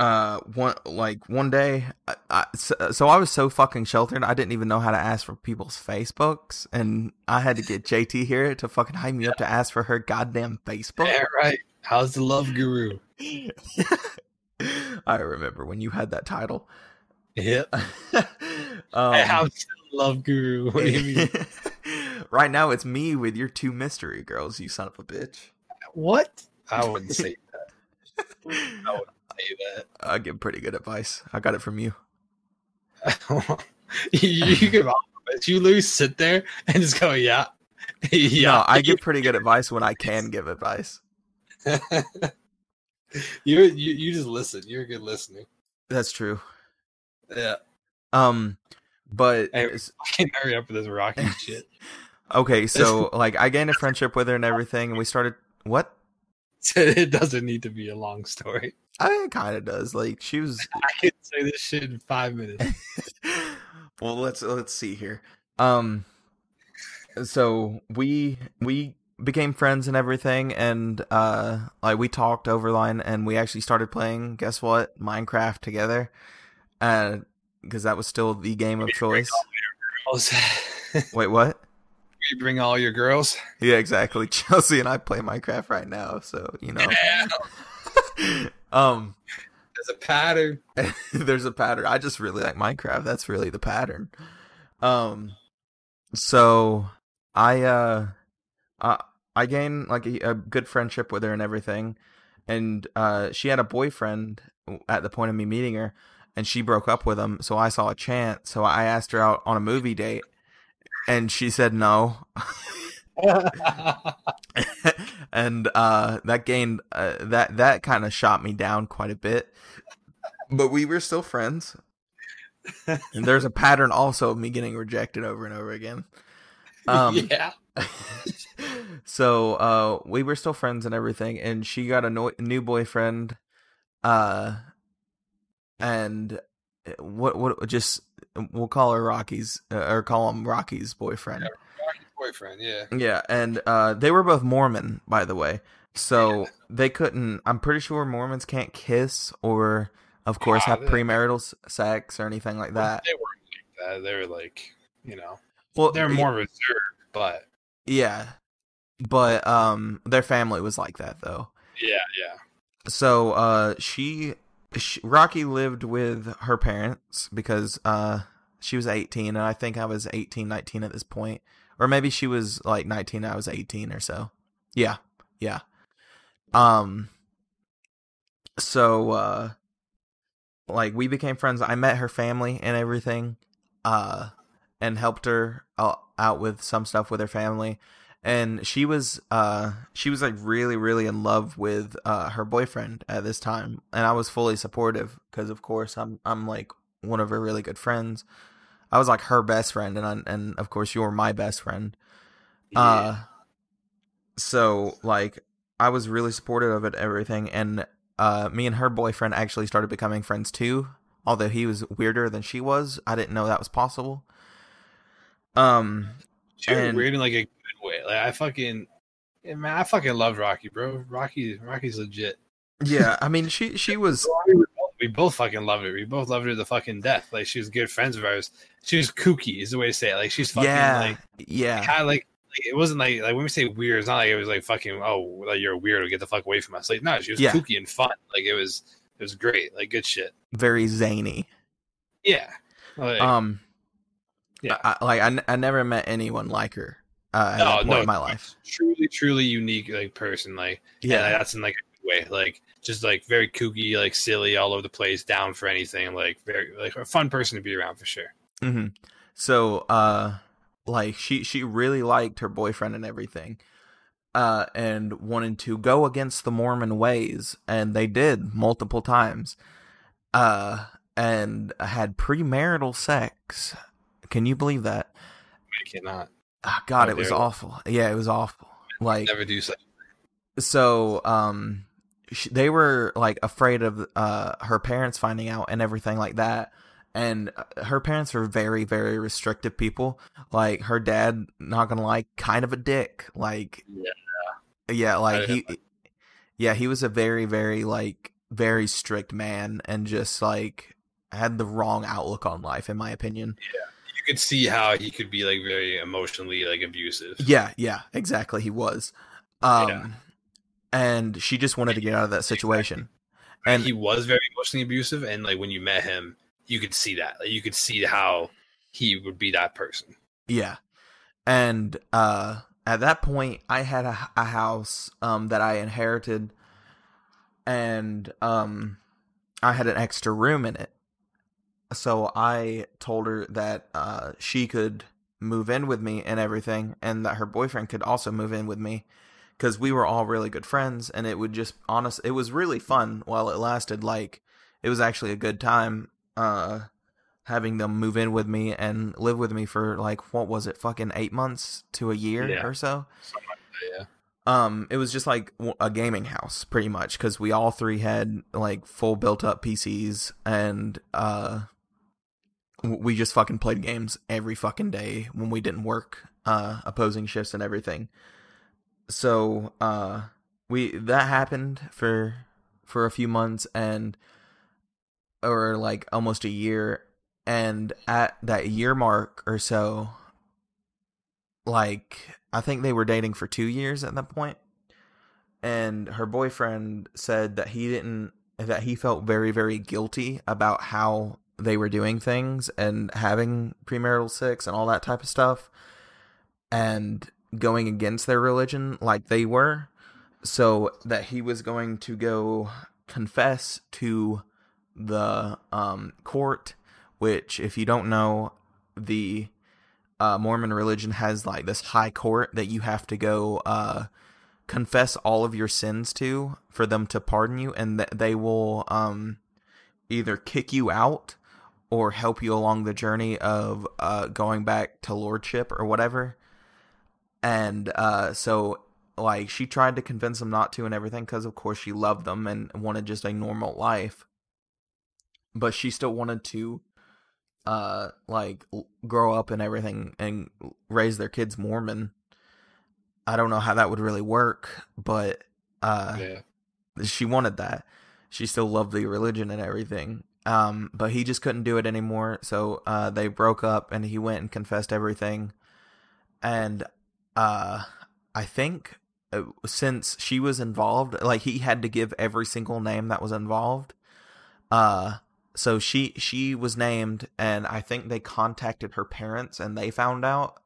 Speaker 2: uh one like one day I, I, so, so I was so fucking sheltered I didn't even know how to ask for people's Facebooks and I had to get JT here to fucking hype me up to ask for her goddamn Facebook.
Speaker 1: yeah, right. How's the love guru?
Speaker 2: I remember when you had that title.
Speaker 1: Yep.
Speaker 2: um,
Speaker 1: how's the love guru? What do you mean?
Speaker 2: right now it's me with your two mystery girls, you son of a bitch.
Speaker 1: what? I wouldn't say that. I wouldn't
Speaker 2: I give pretty good advice. I got it from you.
Speaker 1: you, you give it. You literally sit there and just go, yeah, yeah.
Speaker 2: No, I give pretty good advice when I can give advice.
Speaker 1: you, you you just listen. You're a good listener.
Speaker 2: That's true.
Speaker 1: Yeah.
Speaker 2: Um, but
Speaker 1: Hey, Fucking hurry up with this rocky shit.
Speaker 2: okay, so like I gained a friendship with her and everything, and we started. What?
Speaker 1: It doesn't need to be a long story.
Speaker 2: I kind of does. Like she was.
Speaker 1: I can say this shit in five minutes.
Speaker 2: well, let's let's see here. Um, so we we became friends and everything, and uh, like we talked over line, and we actually started playing. Guess what? Minecraft together, uh, because that was still the game of choice. Wait, what?
Speaker 1: You bring all your girls.
Speaker 2: Yeah, exactly. Chelsea and I play Minecraft right now, so you know.
Speaker 1: Yeah.
Speaker 2: um,
Speaker 1: There's a pattern.
Speaker 2: there's a pattern. I just really like Minecraft. That's really the pattern. Um, so I uh, I I gained like a, a good friendship with her and everything, and uh, she had a boyfriend at the point of me meeting her, and she broke up with him. So I saw a chance. So I asked her out on a movie date, and she said no. and uh, that gained uh, that that kind of shot me down quite a bit. But we were still friends. and there's a pattern also of me getting rejected over and over again. Um,
Speaker 1: yeah.
Speaker 2: so uh, we were still friends and everything, and she got a no- new boyfriend. Uh, and eh, what what just we'll call her Rocky's uh, or call him Rocky's boyfriend.
Speaker 1: Rocky's boyfriend, yeah.
Speaker 2: Yeah, and uh, they were both Mormon, by the way. So they couldn't. I'm pretty sure Mormons can't kiss or, of course,
Speaker 1: Ah,
Speaker 2: have premarital sex or anything like that.
Speaker 1: They weren't like that. They were like, you know,
Speaker 2: Well,
Speaker 1: they're more reserved, but
Speaker 2: Yeah, but um, their family was like that though.
Speaker 1: yeah, yeah.
Speaker 2: So uh, she, she Rocky lived with her parents because uh, she was 18 and I think I was 18, 19 at this point, or maybe she was like 19, I was 18 or so. Yeah, yeah. Um. So uh, like we became friends. I met her family and everything, uh, and helped her out, out with some stuff with her family and she was uh she was like really really in love with uh her boyfriend at this time. And i was fully supportive because of course i'm i'm like one of her really good friends. I was like her best friend and I, and of course you're my best friend. Uh so like i was really supportive of it everything. And uh me and her boyfriend actually started becoming friends too. Although he was weirder than she was i didn't know that was possible. Um
Speaker 1: She was
Speaker 2: and-
Speaker 1: weird in like a way. Like I fucking, yeah, man, I fucking loved Rocky, bro. Rocky, Rocky's legit.
Speaker 2: yeah i mean she she was
Speaker 1: We both- fucking loved her. We both loved her to the fucking death. Like she was good friends of ours. She was kooky, is the way to say it. Like she's fucking
Speaker 2: yeah
Speaker 1: like
Speaker 2: yeah
Speaker 1: kind of like, like it wasn't like like when we say weird, it's not like it was like fucking oh like you're a weirdo, get the fuck away from us. Like no, she was
Speaker 2: Yeah.
Speaker 1: kooky and fun. Like it was it was great. Like good shit.
Speaker 2: very zany
Speaker 1: Yeah. Like,
Speaker 2: um
Speaker 1: yeah.
Speaker 2: I- like I, n- I never met anyone like her uh, at
Speaker 1: No,
Speaker 2: point
Speaker 1: no,
Speaker 2: in my life
Speaker 1: truly, truly unique like person. Like yeah, that's in like a good way. Like just like very kooky, like silly, all over the place, down for anything. Like very like a fun person to be around for sure.
Speaker 2: hmm so uh like she she really liked her boyfriend and everything uh and wanted to go against the mormon ways and they did multiple times uh and had premarital sex can you believe that
Speaker 1: I cannot
Speaker 2: Ah, god
Speaker 1: How
Speaker 2: it was awful. Yeah it was awful. Like
Speaker 1: never do such.
Speaker 2: so um they were like afraid of uh her parents finding out and everything like that. And uh, her parents were very very restrictive people. Like her dad not gonna lie kind of a dick. Like
Speaker 1: Yeah.
Speaker 2: yeah like he yeah he was a very very like very strict man and just like had the wrong outlook on life in my opinion.
Speaker 1: You could see how he could be like very emotionally like abusive.
Speaker 2: yeah yeah exactly he was um
Speaker 1: Yeah.
Speaker 2: and she just wanted to get out of that situation
Speaker 1: and
Speaker 2: and
Speaker 1: he was very emotionally abusive. And like when you met him, you could see that. Like you could see how he would be that person.
Speaker 2: Yeah. And uh at that point I had a, a house um that I inherited and um I had an extra room in it. So I told her that uh she could move in with me and everything and that her boyfriend could also move in with me cuz we were all really good friends and it would just honest it was really fun while it lasted like it was actually a good time uh having them move in with me and live with me for like what was it fucking 8 months to a year
Speaker 1: Yeah.
Speaker 2: or so
Speaker 1: Yeah.
Speaker 2: um it was just like a gaming house pretty much cuz we all three had like full built up PCs and uh we just fucking played games every fucking day when we didn't work uh opposing shifts and everything. So uh we that happened for for a few months and or like almost a year. And at that year mark or so like i think they were dating for 2 years at that point. And her boyfriend said that he didn't that he felt very very guilty about how they were doing things and having premarital sex and all that type of stuff and going against their religion like they were. So that he was going to go confess to the um, court which if you don't know the uh, mormon religion has like this high court that you have to go uh, confess all of your sins to for them to pardon you. And th- they will um, either kick you out or help you along the journey of uh, going back to lordship or whatever. And uh, so, like, she tried to convince them not to and everything because, of course, she loved them and wanted just a normal life. But she still wanted to, uh, like, grow up and everything and raise their kids Mormon. I don't know how that would really work, but uh, yeah. she wanted that. She still loved the religion and everything um, but he just couldn't do it anymore. So uh, they broke up, and he went and confessed everything. And uh, I think uh, since she was involved, like he had to give every single name that was involved. Uh, so she she was named, and I think they contacted her parents, and they found out,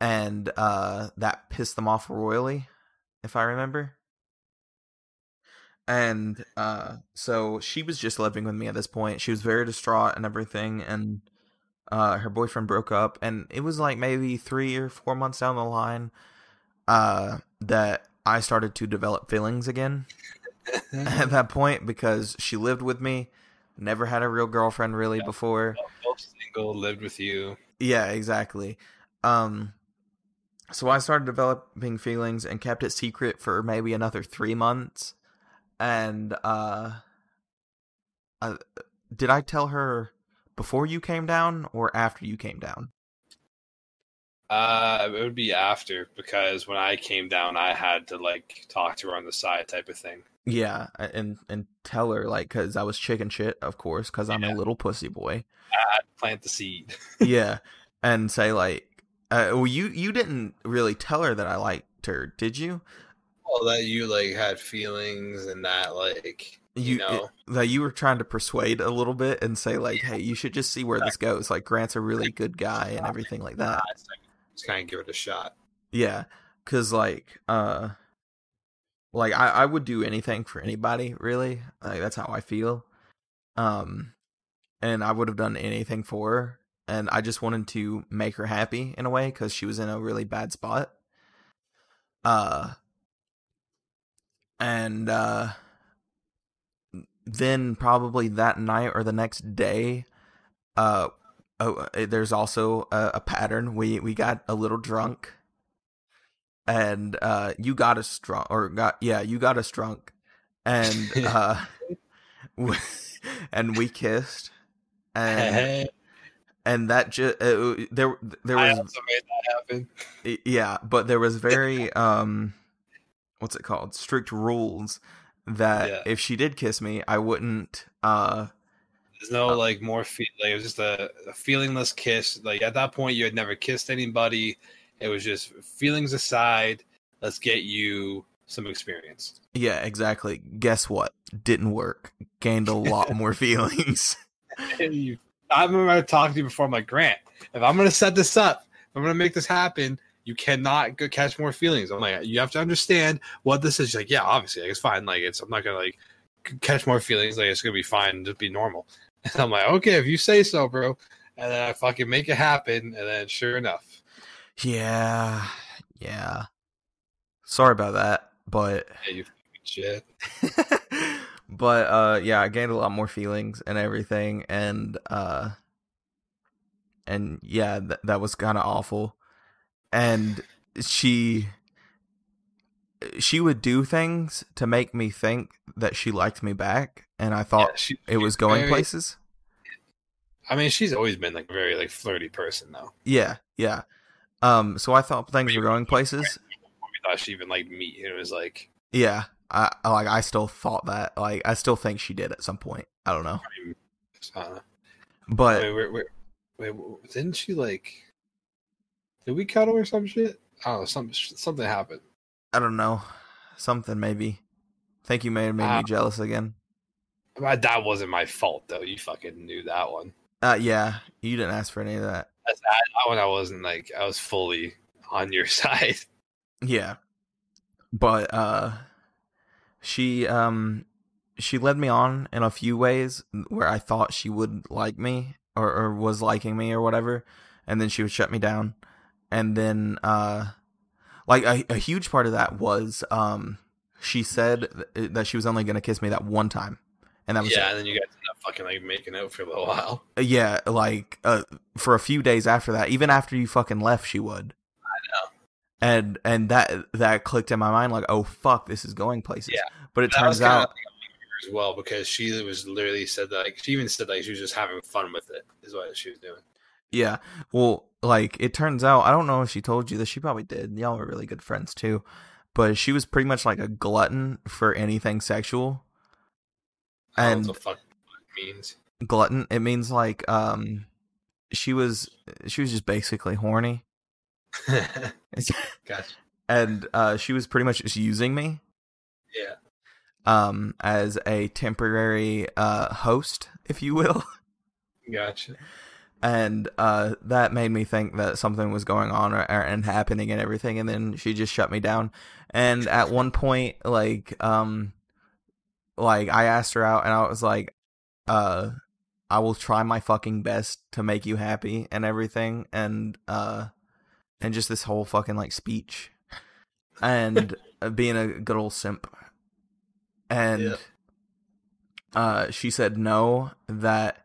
Speaker 2: and uh, that pissed them off royally, if I remember and uh so she was just living with me at this point. She was very distraught and everything and uh her boyfriend broke up and it was like maybe three or four months down the line uh that i started to develop feelings again at that point because she lived with me never had a real girlfriend really yeah, before.
Speaker 1: Single lived with you.
Speaker 2: Yeah exactly. Um so i started developing feelings and kept it secret for maybe another three months and uh, uh, did I tell her before you came down or after you came down?
Speaker 1: Uh, it would be after because when I came down, I had to like talk to her on the side, type of thing.
Speaker 2: Yeah, and and tell her like because I was chicken shit, of course, because I'm yeah. a little pussy boy.
Speaker 1: I plant the seed.
Speaker 2: yeah, and say like, uh, well, you you didn't really tell her that I liked her, did you?
Speaker 1: Well that you like had feelings and that like you, you know?
Speaker 2: it, that you were trying to persuade a little bit and say like hey you should just see where this goes. Like grant's a really good guy and everything like that.
Speaker 1: just kind of give it a shot.
Speaker 2: Yeah because like uh like I, I would do anything for anybody really. Like that's how i feel. Um and i would have done anything for her and i just wanted to make her happy in a way because she was in a really bad spot. Uh and uh, then probably that night or the next day, uh, oh, uh, there's also a, a, pattern. We we got a little drunk, and uh, you got us drunk, or got yeah, you got us drunk, and uh, we, and we kissed, and and that just uh, there there was I also made that happen. Yeah, but there was very um what's it called strict rules that yeah. if she did kiss me, I wouldn't. uh
Speaker 1: There's no uh, like more feel like it was just a, a feelingless kiss. Like at that point, you had never kissed anybody. It was just feelings aside. Let's get you some experience.
Speaker 2: Yeah, exactly. Guess what? Didn't work. Gained a lot more feelings.
Speaker 1: I remember talking to you before. I'm like, Grant, if I'm gonna set this up, if I'm gonna make this happen, you cannot catch more feelings. I'm like, you have to understand what this is. She's like, yeah, obviously, like, it's fine. Like, it's I'm not gonna like catch more feelings. Like, it's gonna be fine. Just be normal. And I'm like, okay, if you say so, bro. And then I fucking make it happen. And then sure enough,
Speaker 2: yeah, yeah. Sorry about that, but
Speaker 1: yeah, you shit.
Speaker 2: but uh, yeah, I gained a lot more feelings and everything, and uh, and yeah, th- that was kind of awful and she she would do things to make me think that she liked me back and i thought yeah, she, it was going very, places.
Speaker 1: I mean she's always been like a very like flirty person though.
Speaker 2: Yeah yeah. Um so i thought things were going places.
Speaker 1: we thought she even liked me it was like
Speaker 2: yeah i like i still thought that like i still think she did at some point. I don't know. Uh, but
Speaker 1: wait, wait, wait, wait, didn't she like did we cuddle or some shit? Oh. Some something happened.
Speaker 2: I don't know. Something maybe. Think you may have made uh, me jealous again.
Speaker 1: That wasn't my fault though. You fucking knew that one.
Speaker 2: Uh, yeah. You didn't ask for any of that.
Speaker 1: That's, that, that one I wasn't like I was fully on your side.
Speaker 2: Yeah. But uh, she um she led me on in a few ways where I thought she would like me or, or was liking me or whatever, and then she would shut me down and then uh like a, a huge part of that was um she said that she was only going to kiss me that one time and that was
Speaker 1: yeah,
Speaker 2: it.
Speaker 1: and then you guys end up fucking like making out for a little while.
Speaker 2: Yeah, like uh, for a few days after that, even after you fucking left, she would.
Speaker 1: I know.
Speaker 2: And and that that clicked in my mind, like, oh fuck, this is going places.
Speaker 1: Yeah.
Speaker 2: But it
Speaker 1: That
Speaker 2: turns out,
Speaker 1: like as well because she was literally said that like she even said like she was just having fun with it is what she was doing.
Speaker 2: Yeah. Well, like it turns out, I don't know if she told you this. She probably did. Y'all were really good friends too. But she was pretty much like a glutton for anything sexual. And
Speaker 1: what the fuck means.
Speaker 2: glutton, it means like um, she was she was just basically horny,
Speaker 1: gotcha.
Speaker 2: and uh, she was pretty much just using me.
Speaker 1: Yeah.
Speaker 2: um, as a temporary uh, host, if you will.
Speaker 1: Gotcha.
Speaker 2: And uh, that made me think that something was going on or, or- and happening and everything. And then she just shut me down. And at one point, like, um, like I asked her out, and I was like, uh, I will try my fucking best to make you happy and everything, and uh, and just this whole fucking like speech, and uh, being a good old simp. And
Speaker 1: Yeah.
Speaker 2: uh, she said no. That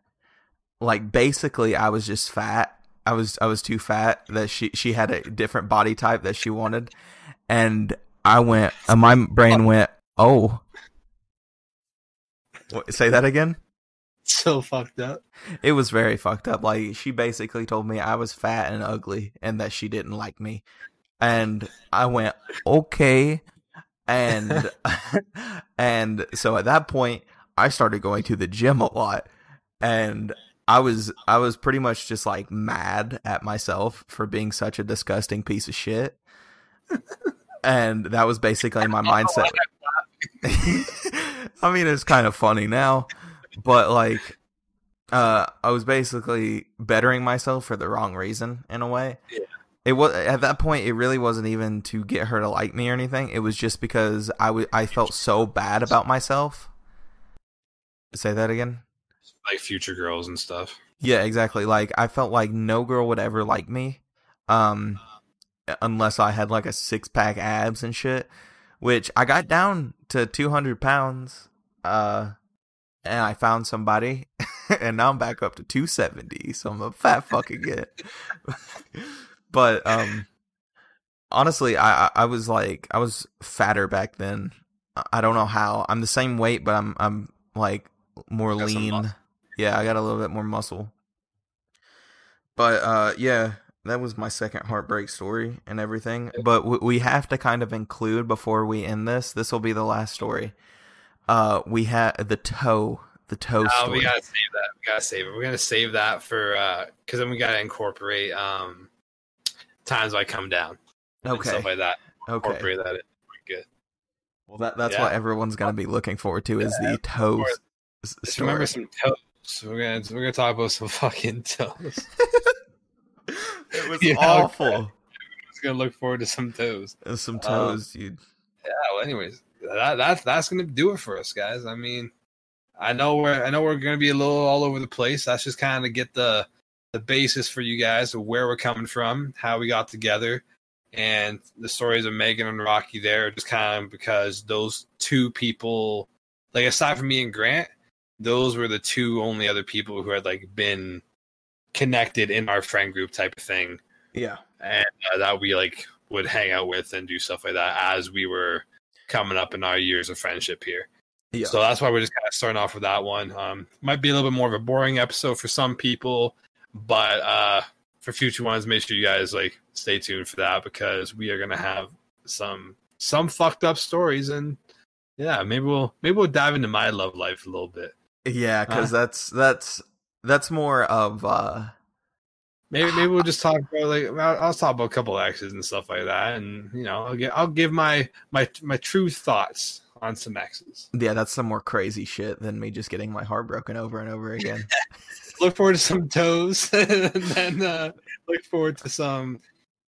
Speaker 2: like basically I was just fat. I was I was too fat. That she she had a different body type that she wanted, and I went. Uh, my brain went. Oh, What, say that again.
Speaker 1: So fucked up.
Speaker 2: It was very fucked up. Like she basically told me I was fat and ugly, and that she didn't like me, and I went okay, and and so at that point I started going to the gym a lot, and I was I was pretty much just like mad at myself for being such a disgusting piece of shit, and that was basically my mindset. I mean, it's kind of funny now, but like, uh, I was basically bettering myself for the wrong reason in a way.
Speaker 1: Yeah.
Speaker 2: It was at that point. It really wasn't even to get her to like me or anything. It was just because I w- I felt so bad about myself. Say that again.
Speaker 1: Like future girls and stuff.
Speaker 2: Yeah, exactly. Like I felt like no girl would ever like me, um, unless I had like a six pack abs and shit. Which I got down to two hundred pounds, uh, and I found somebody, and now I'm back up to two seventy. So I'm a fat fuck again. but um, honestly, I I was like I was fatter back then. I- don't know how. I'm the same weight, but I'm I'm like more lean. Yeah, I got a little bit more muscle. But uh yeah, that was my second heartbreak story and everything. But w- we have to kind of include before we end this. This will be the last story. Uh we had the toe, the toe
Speaker 1: Oh,
Speaker 2: story.
Speaker 1: we gotta save that. We gotta save it. We're gonna save that for uh because then we gotta incorporate um times I come down.
Speaker 2: okay.
Speaker 1: Stuff like that.
Speaker 2: Okay.
Speaker 1: Incorporate that in. Good.
Speaker 2: Well, that that's
Speaker 1: Yeah.
Speaker 2: what everyone's going to be looking forward to is the toe
Speaker 1: Just
Speaker 2: story.
Speaker 1: remember some toes. We're gonna we're gonna talk about some fucking toes.
Speaker 2: it was
Speaker 1: Yeah,
Speaker 2: awful.
Speaker 1: Just gonna look forward to some toes.
Speaker 2: And Some
Speaker 1: Um,
Speaker 2: toes, dude.
Speaker 1: Yeah. Well, anyways, that that's that's gonna do it for us, guys. I mean, I know we're I know we're gonna be a little all over the place. That's just kind of get the the basis for you guys of where we're coming from, how we got together, and the stories of Megan and Rocky. There, just kind of because those two people, like aside from me and Grant, those were the two only other people who had like been connected in our friend group type of thing
Speaker 2: Yeah.
Speaker 1: and uh, that we like would hang out with and do stuff like that as we were coming up in our years of friendship here.
Speaker 2: Yeah.
Speaker 1: So that's why we're just kind of starting off with that one. Um, might be a little bit more of a boring episode for some people, but uh, for future ones, make sure you guys like stay tuned for that because we are gonna have some some fucked up stories and yeah, maybe we'll maybe we'll dive into my love life a little bit.
Speaker 2: Yeah, because that's that's that's more of uh
Speaker 1: Maybe maybe we'll just talk about like I'll, I'll talk about a couple exes and stuff like that, and you know I'll get I'll give my my my true thoughts on some exes.
Speaker 2: yeah, that's some more crazy shit than me just getting my heart broken over and over again.
Speaker 1: Look forward to some toes, and then uh, look forward to some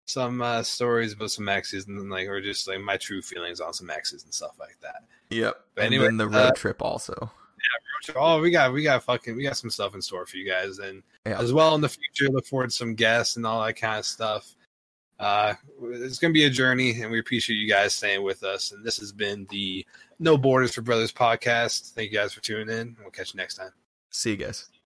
Speaker 1: some uh, stories about some exes, and then like or just like my true feelings on some exes and stuff like that.
Speaker 2: yep.
Speaker 1: But
Speaker 2: and
Speaker 1: anyway,
Speaker 2: then the road
Speaker 1: uh,
Speaker 2: trip also.
Speaker 1: Oh, we got we got fucking we got some stuff in store for you guys, and
Speaker 2: Yeah.
Speaker 1: as well in the future. Look forward to some guests and all that kind of stuff. Uh, it's going to be a journey, and we appreciate you guys staying with us. And this has been the No Borders for Brothers podcast. Thank you guys for tuning in. We'll catch you next time.
Speaker 2: See you guys.